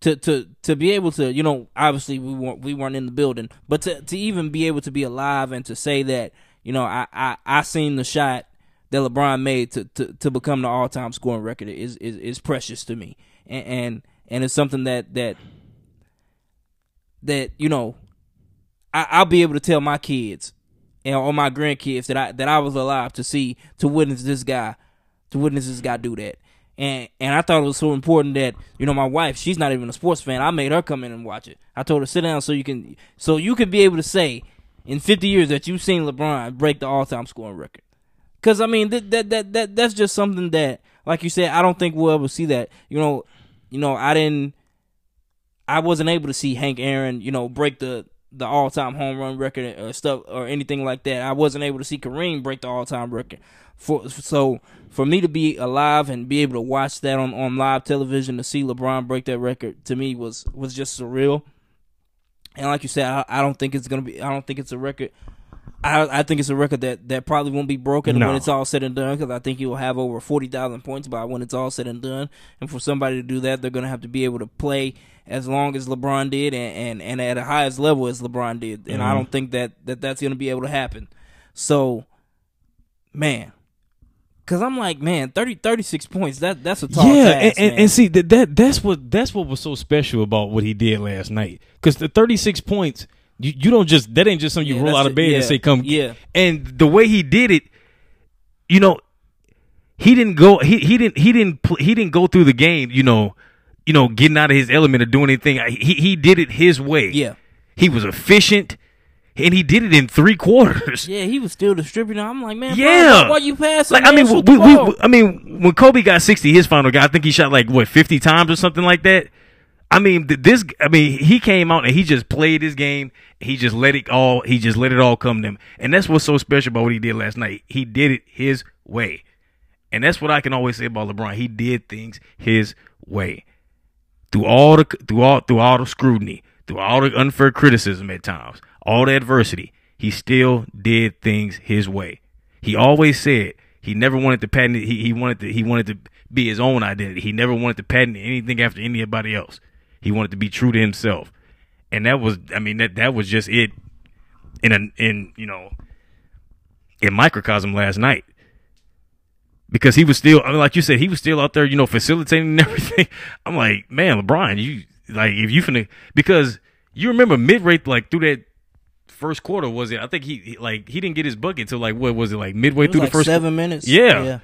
to to to be able to, you know, obviously we weren't we weren't in the building, but to to even be able to be alive and to say that, you know, I I, I seen the shot that LeBron made to, to, to become the all time scoring record is, is is precious to me, and, and and it's something that that that you know I, I'll be able to tell my kids and or my grandkids that I that I was alive to see to witness this guy to witness this guy do that. And and I thought it was so important that you know my wife she's not even a sports fan. I made her come in and watch it. I told her sit down so you can so you could be able to say in 50 years that you've seen LeBron break the all time scoring record. Cause I mean that that that that that's just something that like you said I don't think we'll ever see that. You know, you know I didn't I wasn't able to see Hank Aaron you know break the the all time home run record or uh, stuff or anything like that. I wasn't able to see Kareem break the all time record. For so for me to be alive and be able to watch that on, on live television to see LeBron break that record to me was was just surreal. And like you said, I, I don't think it's gonna be. I don't think it's a record. I I think it's a record that, that probably won't be broken
No.
when it's all said and done because I think he will have over forty thousand points by when it's all said and done. And for somebody to do that, they're gonna have to be able to play as long as LeBron did and and, and at the highest level as LeBron did. And I
Mhm.
don't think that, that that's gonna be able to happen. So, man, because I'm like, man, 30, 36 points. That that's a tall
yeah,
task,
and, and, and see that, that that's what that's what was so special about what he did last night. Because the thirty six points, you, you don't just that ain't just something you
Yeah,
roll out of
it.
bed
Yeah,
and say come.
yeah.
And the way he did it, you know, he didn't go. He he didn't he didn't he didn't go through the game. You know, you know, getting out of his element or doing anything. He he did it his way.
Yeah.
he was efficient, and he did it in three quarters.
Yeah, he was still distributing. I'm like, man,
Yeah.
bro, why you passing?
Like I mean, we, we, we- I mean, when Kobe got sixty, his final guy, I think he shot like what fifty times or something like that. I mean, this. I mean, he came out and he just played his game. He just let it all. He just let it all come to him, and that's what's so special about what he did last night. He did it his way, and that's what I can always say about LeBron. He did things his way through all the through all through all the scrutiny, through all the unfair criticism at times, all the adversity. He still did things his way. He always said he never wanted to patent. He he wanted to he wanted to be his own identity. He never wanted to patent anything after anybody else. He wanted to be true to himself, and that was I mean that that was just it. In a in you know in microcosm last night because he was still, I mean, like you said, he was still out there, you know, facilitating and (laughs) everything. I'm like, man, LeBron, you like if you finna because you remember mid rate like through that first quarter was it? I think he, he like he didn't get his bucket till like what was it like midway
It
through
like
the first
seven minutes.
Yeah.
yeah.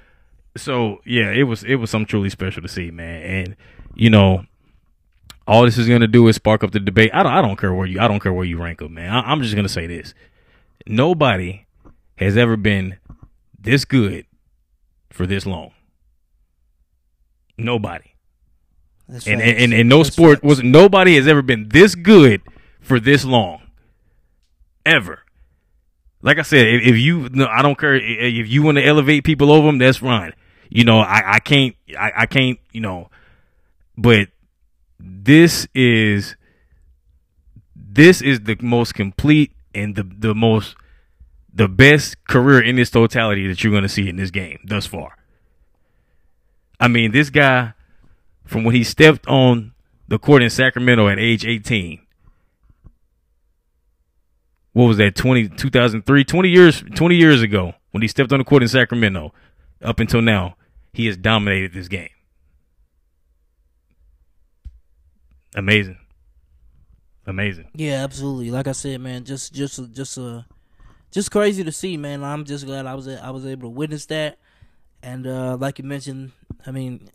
so yeah, it was it was something truly special to see, man. And you know, all this is gonna do is spark up the debate. I don't I don't care where you I don't care where you rank them, man. I, I'm just gonna say this: nobody has ever been this good for this long. Nobody.
That's
And and, and, no
That's
sport was nobody has ever been this good for this long. Ever. Like I said, if, if you no, I don't care if you want to elevate people over them, that's fine. You know, I, I can't I, I can't, you know, but this is this is the most complete and the the most the best career in its totality that you're going to see in this game thus far. I mean, this guy from when he stepped on the court in Sacramento at age 18. What was that? 20, 2003, 20 years, 20 years ago when he stepped on the court in Sacramento up until now, he has dominated this game. Amazing. Amazing.
Yeah, absolutely. Like I said, man, just just just uh just crazy to see, man. I'm just glad I was I was able to witness that. And uh like you mentioned, I mean,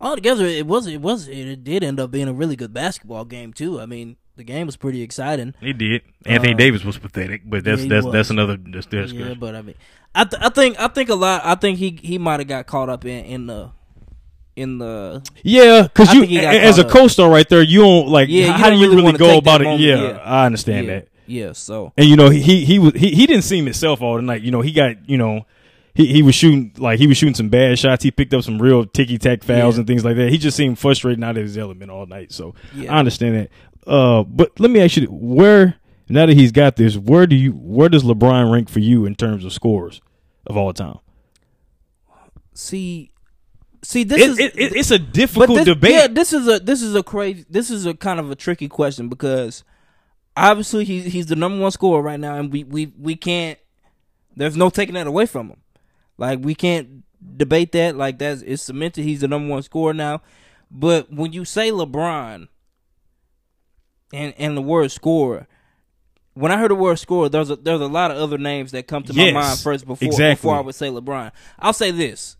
altogether it was it was it did end up being a really good basketball game too. I mean, the game was pretty exciting.
He did. Anthony
Uh,
Davis was pathetic, but that's
yeah,
that's
was.
that's another that's, that's
yeah,
good.
but I mean, I th- I think I think a lot. I think he he might have got caught up in in the in the
Yeah, because you
think he got
as a
up.
co-star right there, you don't like.
Yeah, you
how
don't
do you
really
really, go about it?
moment,
Yeah,
yeah.
I understand
yeah,
that.
Yeah. So
And you know, he he was he, he didn't seem himself all the night. You know, he got you know, he, he was shooting like he was shooting some bad shots. He picked up some real ticky tack fouls
Yeah.
and things like that. He just seemed frustrated and out of his element all night. So
Yeah.
I understand that. Uh, but let me ask you, where now that he's got this, where do you where does LeBron rank for you in terms of scores of all time?
See, see, this
It,
is
it, it- it's a difficult
this,
debate.
Yeah, this is a this is a crazy. This is a kind of a tricky question because obviously he's he's the number one scorer right now, and we we we can't. There's no taking that away from him. Like we can't debate that. Like that's it's cemented. He's the number one scorer now. But when you say LeBron and and the word scorer, when I heard the word scorer, there's a there's a lot of other names that come to my mind first before
exactly.
before I would say LeBron. I'll say this.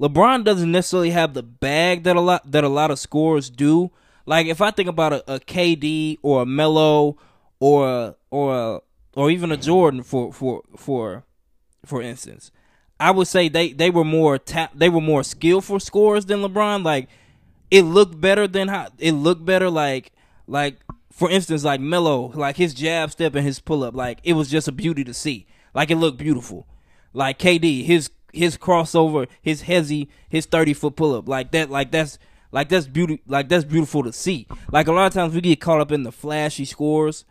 LeBron doesn't necessarily have the bag that a lot that a lot of scorers do. Like if I think about a, a KD or a Melo or or or even a Jordan for for for for instance, I would say they they were more tap they were more skillful scorers than LeBron. Like it looked better than how it looked better. Like like for instance, like Melo, like his jab step and his pull up, like it was just a beauty to see. Like it looked beautiful. Like KD, his his crossover, his hezzy, his thirty foot pull up, like that, like that's like that's beauty, like that's beautiful to see. Like a lot of times we get caught up in the flashy scores,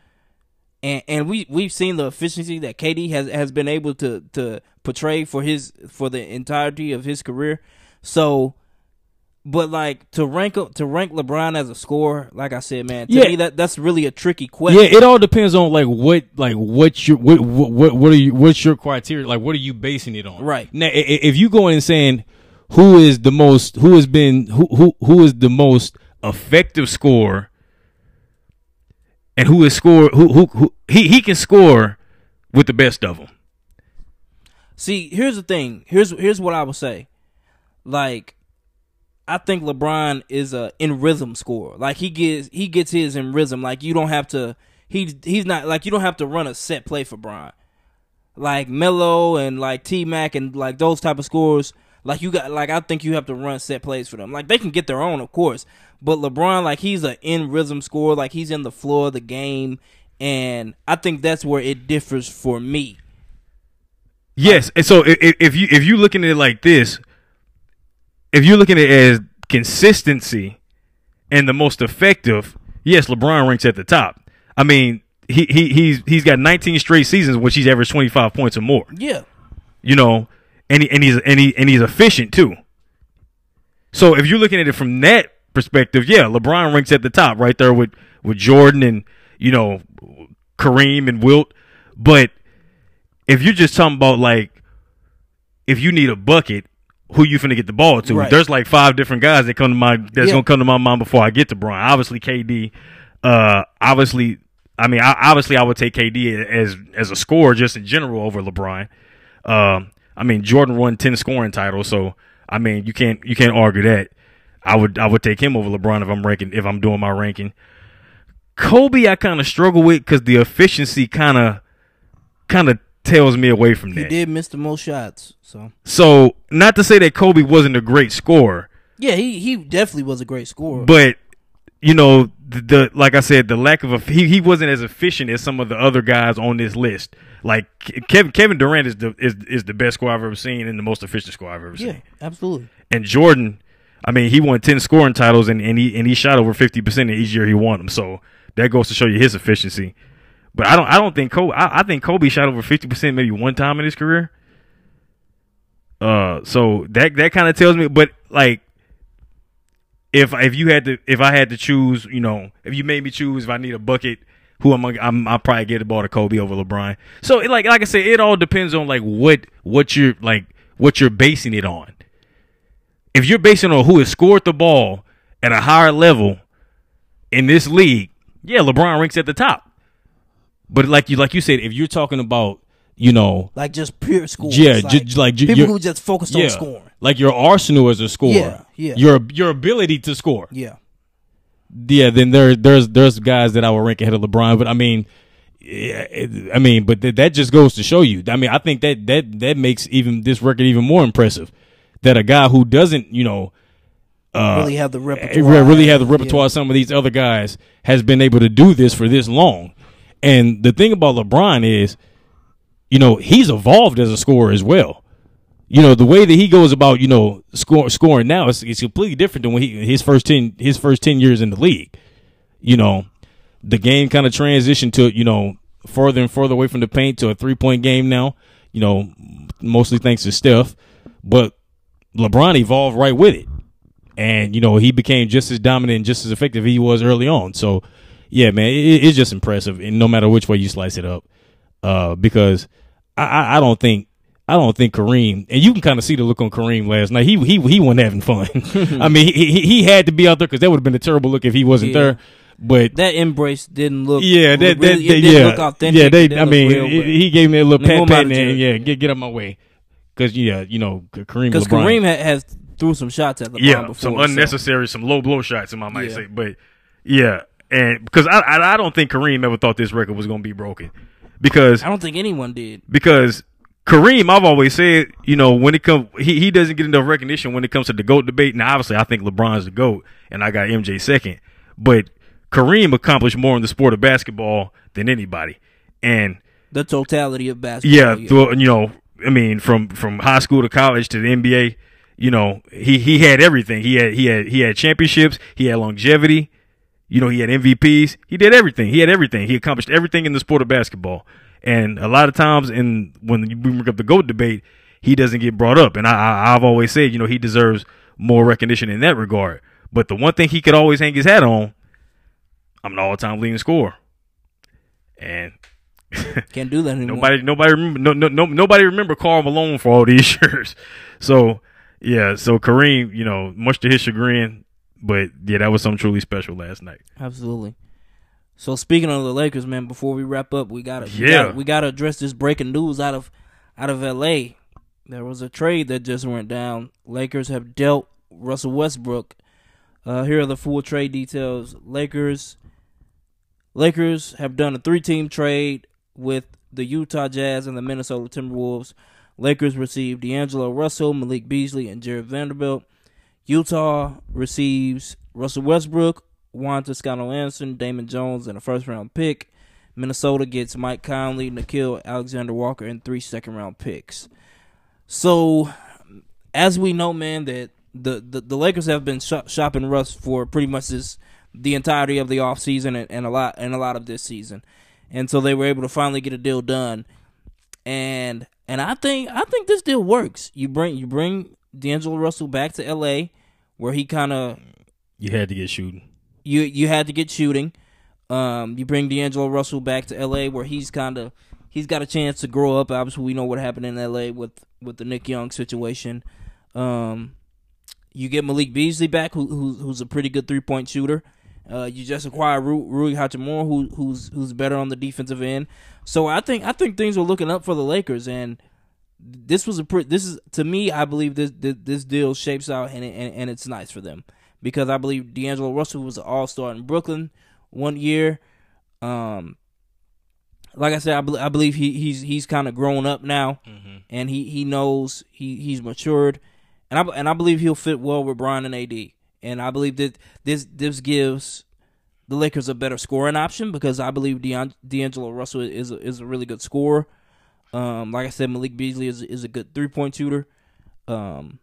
and and we we've seen the efficiency that KD has has been able to to portray for his for the entirety of his career. So, but like to rank to rank LeBron as a scorer, like I said, man, to
Yeah.
me that that's really a tricky question.
Yeah, it all depends on like what like what your what what what, are you what's your criteria like what are you basing it on
Right.
now if you go in and saying who is the most who has been who who who is the most effective scorer and who is score who who, who he he can score with the best of them
See, here's the thing. Here's here's what I would say. Like, I think LeBron is a in rhythm scorer. Like he gets he gets his in rhythm. Like you don't have to. He's he's not like you don't have to run a set play for Bron. Like Melo and like T Mac and like those type of scores. Like you got like I think you have to run set plays for them. Like they can get their own, of course. But LeBron, like he's an in rhythm scorer. Like he's in the floor of the game, and I think that's where it differs for me.
Yes, and so if, if you if you looking at it like this, if you're looking at it as consistency and the most effective, yes, LeBron ranks at the top. I mean, he he he's he's got 19 straight seasons which he's averaged 25 points or more.
Yeah.
You know, and he, and he's and he and he's efficient too. So if you're looking at it from that perspective, yeah, LeBron ranks at the top right there with with Jordan and you know Kareem and Wilt, but if you're just talking about like if you need a bucket, who you finna get the ball to?
Right.
There's like five different guys that come to my that's
Yeah.
gonna come to my mind before I get to Bron. Obviously KD. Uh, obviously, I mean, I, obviously I would take KD as as a scorer just in general over LeBron. Um, I mean Jordan won ten scoring titles, so I mean you can't you can't argue that. I would I would take him over LeBron if I'm ranking if I'm doing my ranking. Kobe, I kind of struggle with because the efficiency kind of kind of tells me away from
He
that.
He did miss the most shots, so
So, not to say that Kobe wasn't a great scorer,
yeah, he he definitely was a great scorer.
but you know, the, the like I said, the lack of a he he wasn't as efficient as some of the other guys on this list. Like Kevin Kevin Durant is the is is the best scorer I've ever seen and the most efficient scorer I've ever
yeah,
seen.
absolutely.
And Jordan, I mean, he won ten scoring titles and, and he and he shot over fifty percent each year he won them. So that goes to show you his efficiency. But I don't I don't think Kobe I, I think Kobe shot over fifty percent maybe one time in his career. Uh, so that that kind of tells me. But like, if if you had to if I had to choose, you know, if you made me choose if I need a bucket, who am I? I'm I'll probably get the ball to Kobe over LeBron. So it, like like I said, it all depends on like what what you're like what you're basing it on. If you're basing on who has scored the ball at a higher level in this league, yeah, LeBron ranks at the top. But like you like you said, if you're talking about you know
Like just pure scores.
Yeah,
like,
ju- like
people who just focused
yeah,
on scoring.
Like your arsenal as a scorer,
Yeah, yeah.
your your ability to score,
Yeah,
yeah, then there there's there's guys that I would rank ahead of LeBron. But I mean, yeah, it- I mean, but th- that just goes to show you. I mean, I think that that that makes even this record even more impressive. That a guy who doesn't, you know, uh,
really have the repertoire.
really have the repertoire. Some of these other guys has been able to do this for this long. And the thing about LeBron is,
you know, he's evolved as a scorer as well. You know, the way that he goes about, you know, score, scoring now is, is completely different than when he his first ten his first ten years in the league. You know, the game kind of transitioned to you know further and further away from the paint to a three point game now. You know, mostly thanks to Steph, but LeBron evolved right with it, and you know he became just as dominant and just as effective he was early on. So, yeah, man, it, it's just impressive, and no matter which way you slice it up, uh, because I, I, I don't think I don't think Kareem, and you can kind of see the look on Kareem last night. He he he wasn't having fun. (laughs) I mean, he, he he had to be out there because that would have been a terrible look if he wasn't
Yeah.
there. But
That embrace didn't look.
yeah, that, that,
really,
that-
it didn't
yeah,
look authentic.
yeah.
It
They,
didn't
I mean,
real,
he- he gave me a little pat, pat, and
Jared.
yeah, get get out my way, because yeah, you know, Kareem
because Kareem ha- has threw some shots at LeBron
yeah,
before.
some
so-
unnecessary, some low blow shots, I might
Yeah.
say. But yeah, and because I, I I don't think Kareem ever thought this record was going to be broken because
I don't think anyone did.
because Kareem, I've always said, you know, when it comes, he, he doesn't get enough recognition when it comes to the GOAT debate. Now, obviously, I think LeBron's the GOAT, and I got MJ second. But Kareem accomplished more in the sport of basketball than anybody. And
The totality of basketball.
yeah, through, you know, I mean, from from high school to college to the NBA, you know, he he had everything. He had he had he had championships. He had longevity. You know, he had MVPs. He did everything. He had everything. He accomplished everything in the sport of basketball. And a lot of times, in when you bring up the goat debate, he doesn't get brought up. And I, I I've always said, you know, he deserves more recognition in that regard. But the one thing he could always hang his hat on, I'm an all-time leading scorer. And (laughs)
Can't do that anymore.
Nobody, nobody remember, no, no, no, nobody remember Karl Malone for all these (laughs) years. So, yeah, so Kareem, you know, much to his chagrin, but yeah, that was something truly special last night.
Absolutely. So speaking of the Lakers, man, before we wrap up, we gotta we gotta, we gotta address this breaking news out of out of LA. There was a trade that just went down. Lakers have dealt Russell Westbrook. Uh, here are the full trade details. Lakers Lakers have done a three team trade with the Utah Jazz and the Minnesota Timberwolves. Lakers received D'Angelo Russell, Malik Beasley, and Jarred Vanderbilt. Utah receives Russell Westbrook, Juan Toscano Anderson, Damian Jones, and a first round pick. Minnesota gets Mike Conley, Nickeil Alexander Walker, and three second round picks. So, as we know, man, that the, the, the Lakers have been shop, shopping Russ for pretty much this the entirety of the offseason and, and a lot and a lot of this season. And so they were able to finally get a deal done. And and I think I think this deal works. You bring you bring D'Angelo Russell back to LA where he kind of
you had to get shooting.
You you had to get shooting. Um, you bring D'Angelo Russell back to L.A. where he's kind of he's got a chance to grow up. Obviously, we know what happened in L.A. with with the Nick Young situation. Um, you get Malik Beasley back, who, who who's a pretty good three point shooter. Uh, you just acquire Ru- Rui Hachimura, who who's who's better on the defensive end. So I think I think things are looking up for the Lakers, and this was a pre- this is to me I believe this this, this deal shapes out and, and and it's nice for them because I believe D'Angelo Russell was an All Star in Brooklyn one year. Um, like I said, I, I believe he he's he's kind of grown up now, and he he knows he he's matured, and I and I believe he'll fit well with Brian and AD, and I believe that this this gives the Lakers a better scoring option because I believe Deon, D'Angelo Russell is a, is a really good scorer. Um, like I said, Malik Beasley is is a good three point shooter. Um,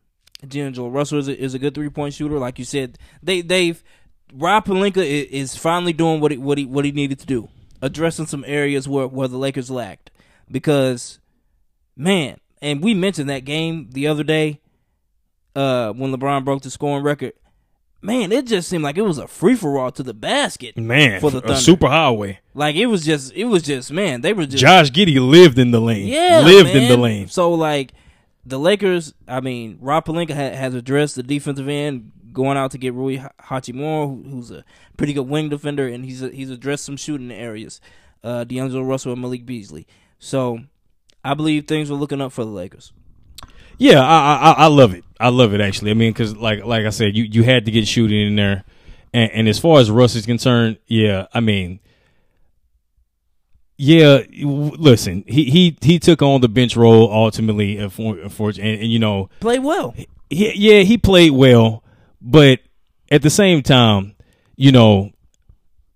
D'Angelo Russell is a, is a good three point shooter. Like you said, they they've Rob Pelinka is, is finally doing what he what he what he needed to do, addressing some areas where where the Lakers lacked. Because, man, and we mentioned that game the other day, uh, when LeBron broke the scoring record. Man, it just seemed like it was a free for all to the basket.
Man,
For the
a super highway.
Like it was just, it was just, man, they were just
Josh Giddey lived in the lane.
yeah,
lived in the lane.
So like the Lakers, I mean, Rob Pelinka ha- has addressed the defensive end, going out to get Rui Ha- Hachimura, who's a pretty good wing defender, and he's he's addressed some shooting areas. Uh, D'Angelo Russell and Malik Beasley. So I believe things are looking up for the Lakers.
Yeah, I, I I love it. I love it actually. I mean, because like like I said, you you had to get shooting in there, and, and as far as Russ is concerned, yeah, I mean, yeah. Listen, he he he took on the bench role ultimately, and, and you know,
Play well.
he, yeah, he played well, but at the same time, you know,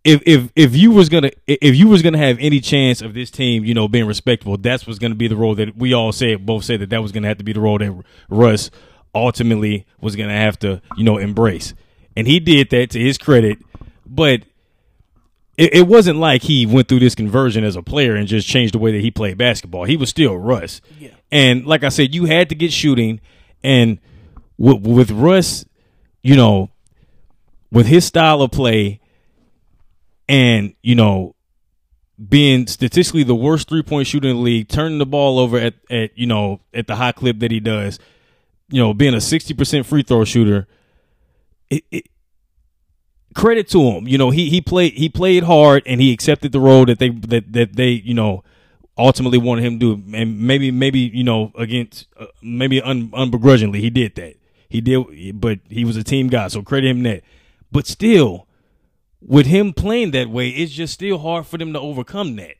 if if if you was gonna if you was gonna have any chance of this team, you know, being respectable, that's what's gonna be the role that we all said, both said that that was gonna have to be the role that Russ ultimately was gonna have to, you know, embrace, and he did that to his credit, but. It, it wasn't like he went through this conversion as a player and just changed the way that he played basketball. He was still Russ,
Yeah.
and like I said, you had to get shooting, and with, with Russ, you know, with his style of play, and you know being statistically the worst three point shooter in the league, turning the ball over at, at you know at the high clip that he does, you know being a sixty percent free throw shooter. It, it, credit to him, you know he he played he played hard and he accepted the role that they that that they you know ultimately wanted him to do, and maybe maybe you know against uh, maybe un, unbegrudgingly he did that he did, but he was a team guy, so credit him that. But still, with him playing that way, it's just still hard for them to overcome that.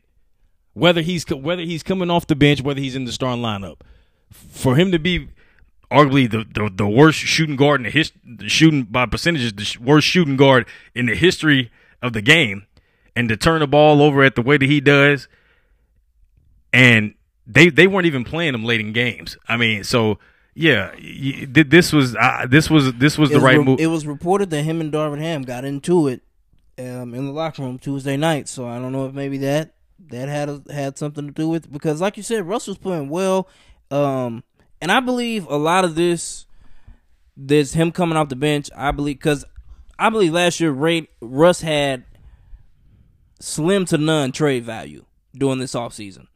Whether he's whether he's coming off the bench, whether he's in the starting lineup, for him to be arguably the, the, the worst shooting guard in the his the shooting by percentages, the sh- worst shooting guard in the history of the game, and to turn the ball over at the way that he does, and they they weren't even playing him late in games. I mean, so yeah, y- this was uh, this was this was
It
the
was
right
re-
move.
It was reported that him and Darvin Ham got into it um, in the locker room Tuesday night. So I don't know if maybe that that had a, had something to do with it because, like you said, Russell's playing well, um, and I believe a lot of this, this him coming off the bench. I believe because I believe last year Ray, Russ had slim to none trade value during this offseason.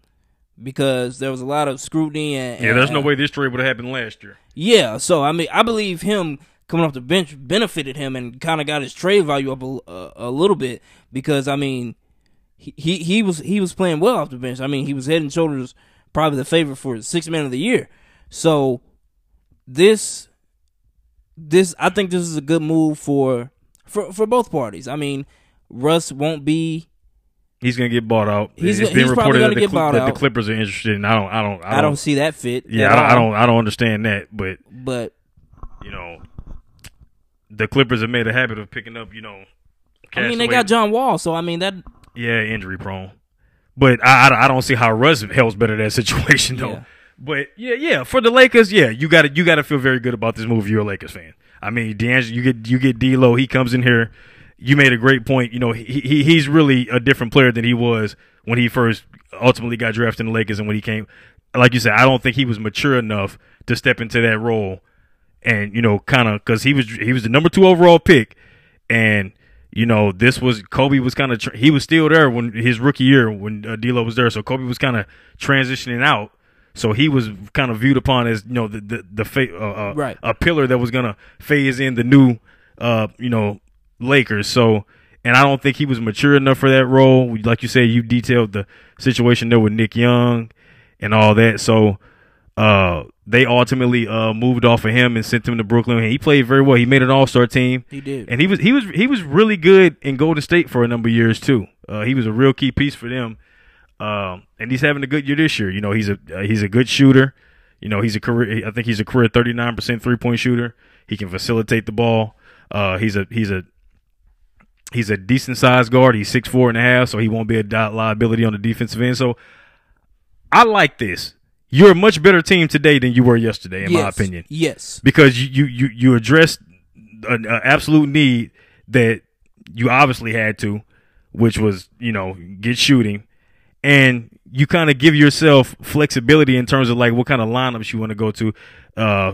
Because there was a lot of scrutiny and,
Yeah, there's no
uh,
way this trade would have happened last year.
yeah, so I mean, I believe him coming off the bench benefited him and kind of got his trade value up a, a, a little bit because I mean, he, he he was he was playing well off the bench. I mean, he was head and shoulders probably the favorite for six man of the year. So this this I think this is a good move for for for both parties. I mean, Russ won't be.
He's gonna get bought out.
He's-
it's
he's
been
probably
reported that, the, Cl- that the. Clippers are interested. in I don't. I don't. I don't,
I don't see that fit.
Yeah, I don't, I don't. I don't understand that. But
But
you know, the Clippers have made a habit of picking up. You know,
I mean, they
castaway-
got John Wall, so I mean that.
Yeah, injury prone. But I, I, I don't see how Russ helps better that (laughs) situation though.
Yeah.
But yeah, yeah, for the Lakers, yeah, you got to you got to feel very good about this move. You're a Lakers fan. I mean, D'Angelo, you get you get D'Lo. He comes in here. You made a great point. You know, he, he he's really a different player than he was when he first ultimately got drafted in the Lakers and when he came. Like you said, I don't think he was mature enough to step into that role and you know kind of because he was he was the number two overall pick and you know this was kobe was kind of he was still there when his rookie year when uh, D'Lo was there so kobe was kind of transitioning out so he was kind of viewed upon as you know the the, the fa- uh, uh,
Right.
a pillar that was gonna phase in the new uh you know lakers so and i don't think he was mature enough for that role like you said you detailed the situation there with nick young and all that so uh, they ultimately uh, moved off of him and sent him to Brooklyn. And he played very well. He made an All Star team.
He did.
and he was he was he was really good in Golden State for a number of years too. Uh, he was a real key piece for them. Um, and he's having a good year this year. You know, he's a uh, he's a good shooter. You know, he's a career. I think he's a career thirty nine percent three point shooter. He can facilitate the ball. Uh, he's a he's a he's a decent sized guard. He's six four and a half, so he won't be a liability on the defensive end. So I like this. You're a much better team today than you were yesterday, in my opinion,
Yes.
because you you you, you addressed an absolute need that you obviously had to, which was you know get shooting, and you kind of give yourself flexibility in terms of like what kind of lineups you want to go to. Uh,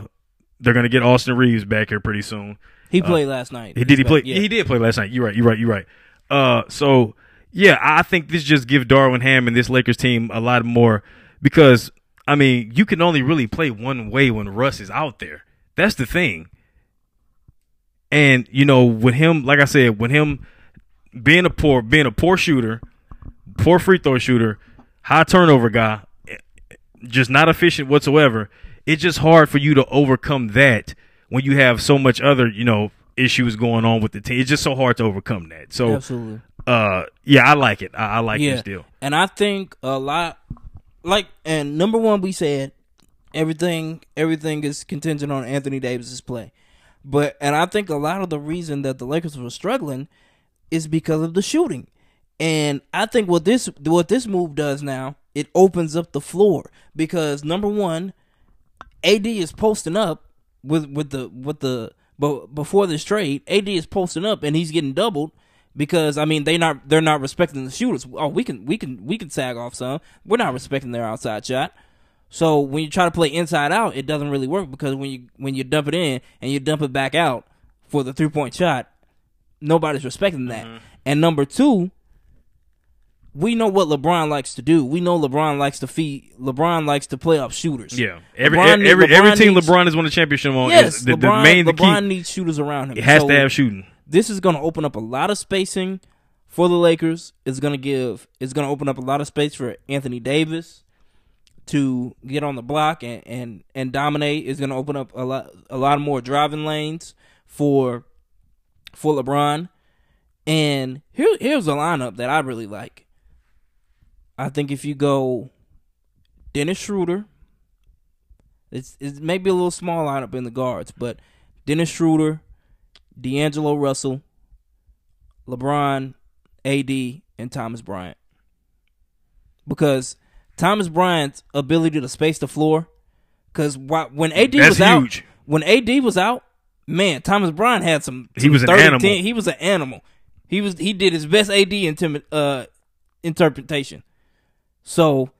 they're gonna get Austin Reaves back here pretty soon.
He played last night.
He did. He
He's
play.
Yeah.
He did play last night. You're right. You're right. You're right. Uh, so yeah, I think this just gives Darvin Ham and this Lakers team a lot more because I mean you can only really play one way when Russ is out there. That's the thing. And you know, with him, like I said, with him being a poor, being a poor shooter, poor free throw shooter, high turnover guy, just not efficient whatsoever. It's just hard for you to overcome that when you have so much other, you know, issues going on with the team. It's just so hard to overcome that. So,
Absolutely.
uh, yeah, I like it. I, I like
yeah.
this deal.
And I think a lot, like, and number one, we said everything, everything is contingent on Anthony Davis's play. But and I think a lot of the reason that the Lakers were struggling is because of the shooting. And I think what this what this move does now, it opens up the floor because number one, AD is posting up with with the with the but before this trade, AD is posting up and he's getting doubled because I mean they not they're not respecting the shooters. Oh, we can we can we can sag off some. We're not respecting their outside shot. So when you try to play inside out, it doesn't really work because when you when you dump it in and you dump it back out for the three point shot, nobody's respecting that. Mm-hmm. And number two, we know what LeBron likes to do. We know LeBron likes to feed. LeBron likes to play up shooters.
Yeah, every
LeBron
every every
LeBron
team
needs-
LeBron has won a championship on.
Yes,
is the,
LeBron,
the main the
LeBron
key
needs shooters around him.
it has
So
to have shooting.
This is going to open up a lot of spacing for the Lakers. It's going to give. It's going to open up a lot of space for Anthony Davis to get on the block and and and dominate. It's going to open up a lot a lot more driving lanes for for LeBron. And here here's a lineup that I really like. I think if you go Dennis Schroeder, it's it's maybe a little small lineup in the guards, but Dennis Schroeder, D'Angelo Russell, LeBron, AD, and Thomas Bryant. Because Thomas Bryant's ability to space the floor, because when AD
That's
was out,
huge.
when AD was out, man, Thomas Bryant had some.
He
some
was an
30,
animal.
10 he was an animal. He was he did his best AD uh, interpretation. So,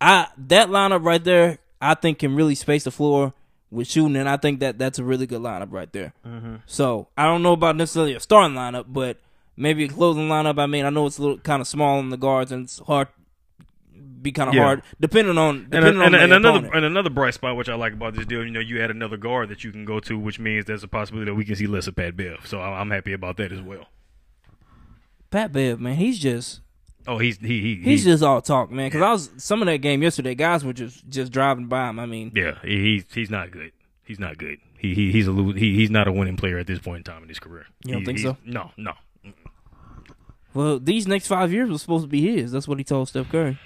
I that lineup right there, I think can really space the floor with shooting, and I think that that's a really good lineup right there.
Mm-hmm.
So I don't know about necessarily a starting lineup, but maybe a closing lineup. I mean, I know it's a little kind of small on the guards, and it's hard, be kind of
Yeah.
hard depending on
And,
depending
and,
on
and
the
another and another bright spot which I like about this deal, you know, you had another guard that you can go to, which means there's a possibility that we can see less of Pat Bev. So I'm happy about that as well.
Pat Bev, man, he's just
Oh, he's he he
he's
he-
just all talk, man. Because I was some of that game yesterday, guys were just just driving by him. I mean,
yeah he's he's not good. He's not good. He, he he's a lo- he he's not a winning player at this point in time in his career.
You don't
He-
think so?
No, no.
well, these next five years was supposed to be his. That's what he told Steph Curry.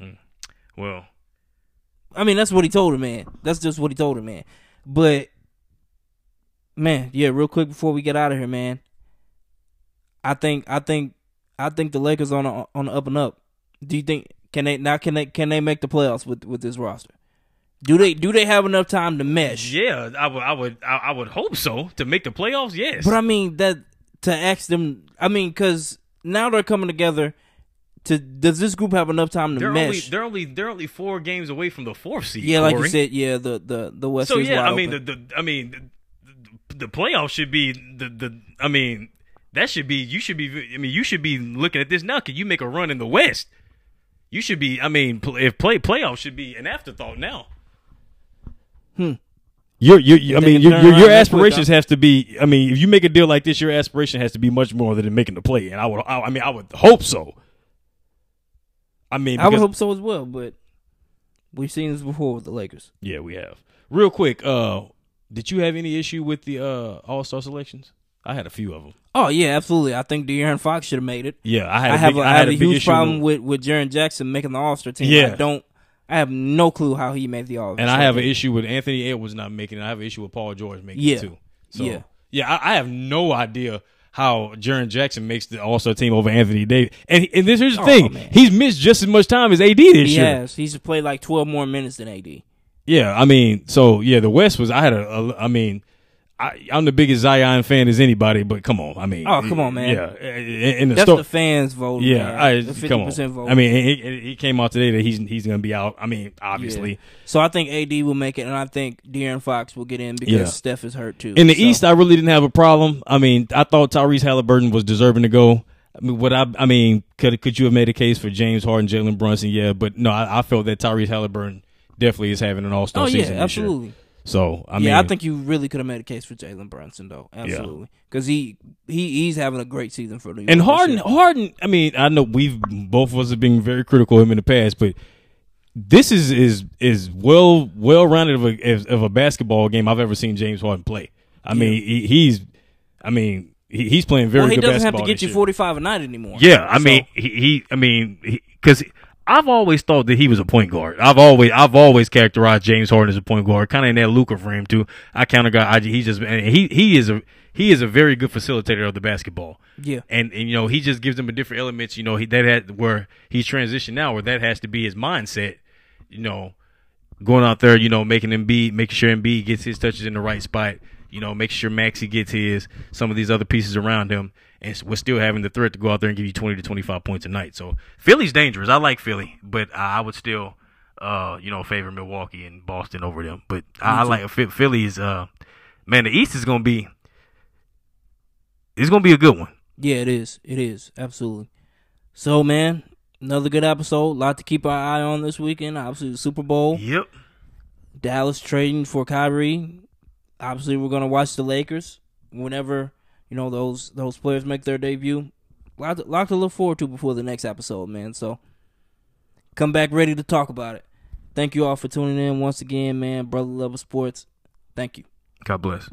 Mm.
Well,
I mean, that's what he told him, man. That's just what he told him, man. But man, yeah, real quick before we get out of here, man. I think I think I think the Lakers on a, on the up and up. Do you think can they now can they can they make the playoffs with with this roster? Do they do they have enough time to mesh?
yeah, I would I would I, I would hope so to make the playoffs. Yes,
But I mean that to ask them. I mean, because now they're coming together. To does this group have enough time to
they're only
mesh?
they're only they're only four games away from the fourth seed.
yeah, like you said, yeah. The the the West.
So yeah, I mean the, the I mean the, the playoffs should be the the I mean that should be you should be I mean you should be looking at this now. Can you make a run in the West? You should be. I mean, pl- if play playoffs should be an afterthought now.
Your, your, your I mean,
can
your,
turn
your, your aspirations
quick,
has to be. I mean, if you make a deal like this, your aspiration has to be much more than making the play. And I would, I, I mean, I would hope so. I mean,
I would hope so as well, but we've seen this before with the Lakers.
yeah, we have. Real quick, uh, did you have any issue with the uh All Star selections? I had a few of them.
Oh yeah, absolutely. I think De'Aaron Fox should have made it.
Yeah, I had.
I
a
have
big,
a,
I
I
had
a,
big
huge problem with with Jaren Jackson making the All Star team.
Yeah.
I don't. I have no clue how he made the All. Star team.
And I have an issue with Anthony Edwards not making it. I have an issue with Paul George making
Yeah.
it too. So,
Yeah.
yeah, I, I have no idea how Jaren Jackson makes the All Star team over Anthony Davis. And and this here's the
Oh,
thing:
man.
he's missed just as much time as AD this
He
year.
has. He's played like twelve more minutes than AD.
Yeah, I mean, so yeah, the West was. I had a. a I mean, I, I'm the biggest Zion fan as anybody, but come on, I mean,
Oh, come on, man.
Yeah, in, the
That's the fans vote.
yeah,
man.
I,
the
come on.
vote.
I mean, he came out today that he's he's gonna be out. I mean, obviously.
Yeah. So I think AD will make it, and I think De'Aaron Fox will get in because
Yeah.
Steph is hurt too.
In the
So-
East, I really didn't have a problem. I mean, I thought Tyrese Halliburton was deserving to go. I mean, what I, I mean, could could you have made a case for James Harden, Jalen Brunson? Yeah, but no, I, I felt that Tyrese Halliburton definitely is having an All Star
oh yeah,
season this year. So I mean,
yeah, I think you really could have made a case for Jalen Brunson though, absolutely, because he he he's having a great season for the York
And Harden. Harden. I mean, I know we've both of us have been very critical of him in the past, but this is is is well well rounded of a of a basketball game I've ever seen James Harden play. I mean, he, he's, I mean, he, he's playing very
Well, he doesn't have to get you forty five a night anymore.
Yeah, I
So-
mean, he, he I mean, because I've always thought that he was a point guard. I've always, I've always characterized James Harden as a point guard, kind of in that Luka frame too. I kind of got, he just, he, he is a, he is a very good facilitator of the basketball.
Yeah.
And and you know he just gives them a different elements. You know he that had where he's transitioned now, where that has to be his mindset. You know, going out there, you know, making Embiid, making sure Embiid gets his touches in the right spot. You know, making sure Maxey gets his, some of these other pieces around him, and we're still having the threat to go out there and give you twenty to twenty five points a night. So Philly's dangerous. I like Philly, but I would still, uh, you know, favor Milwaukee and Boston over them. But I, I like Philly's. Uh, man, the East is gonna be. It's gonna be a good one.
Yeah, it is. It is absolutely. So, man, another good episode. A lot to keep our eye on this weekend. Obviously, the Super Bowl.
Yep.
Dallas trading for Kyrie. Obviously, we're gonna watch the Lakers whenever you know those those players make their debut. Lot to, lot to look forward to before the next episode, man. So, come back ready to talk about it. Thank you all for tuning in once again, man. Brother Level Sports. Thank you.
God bless.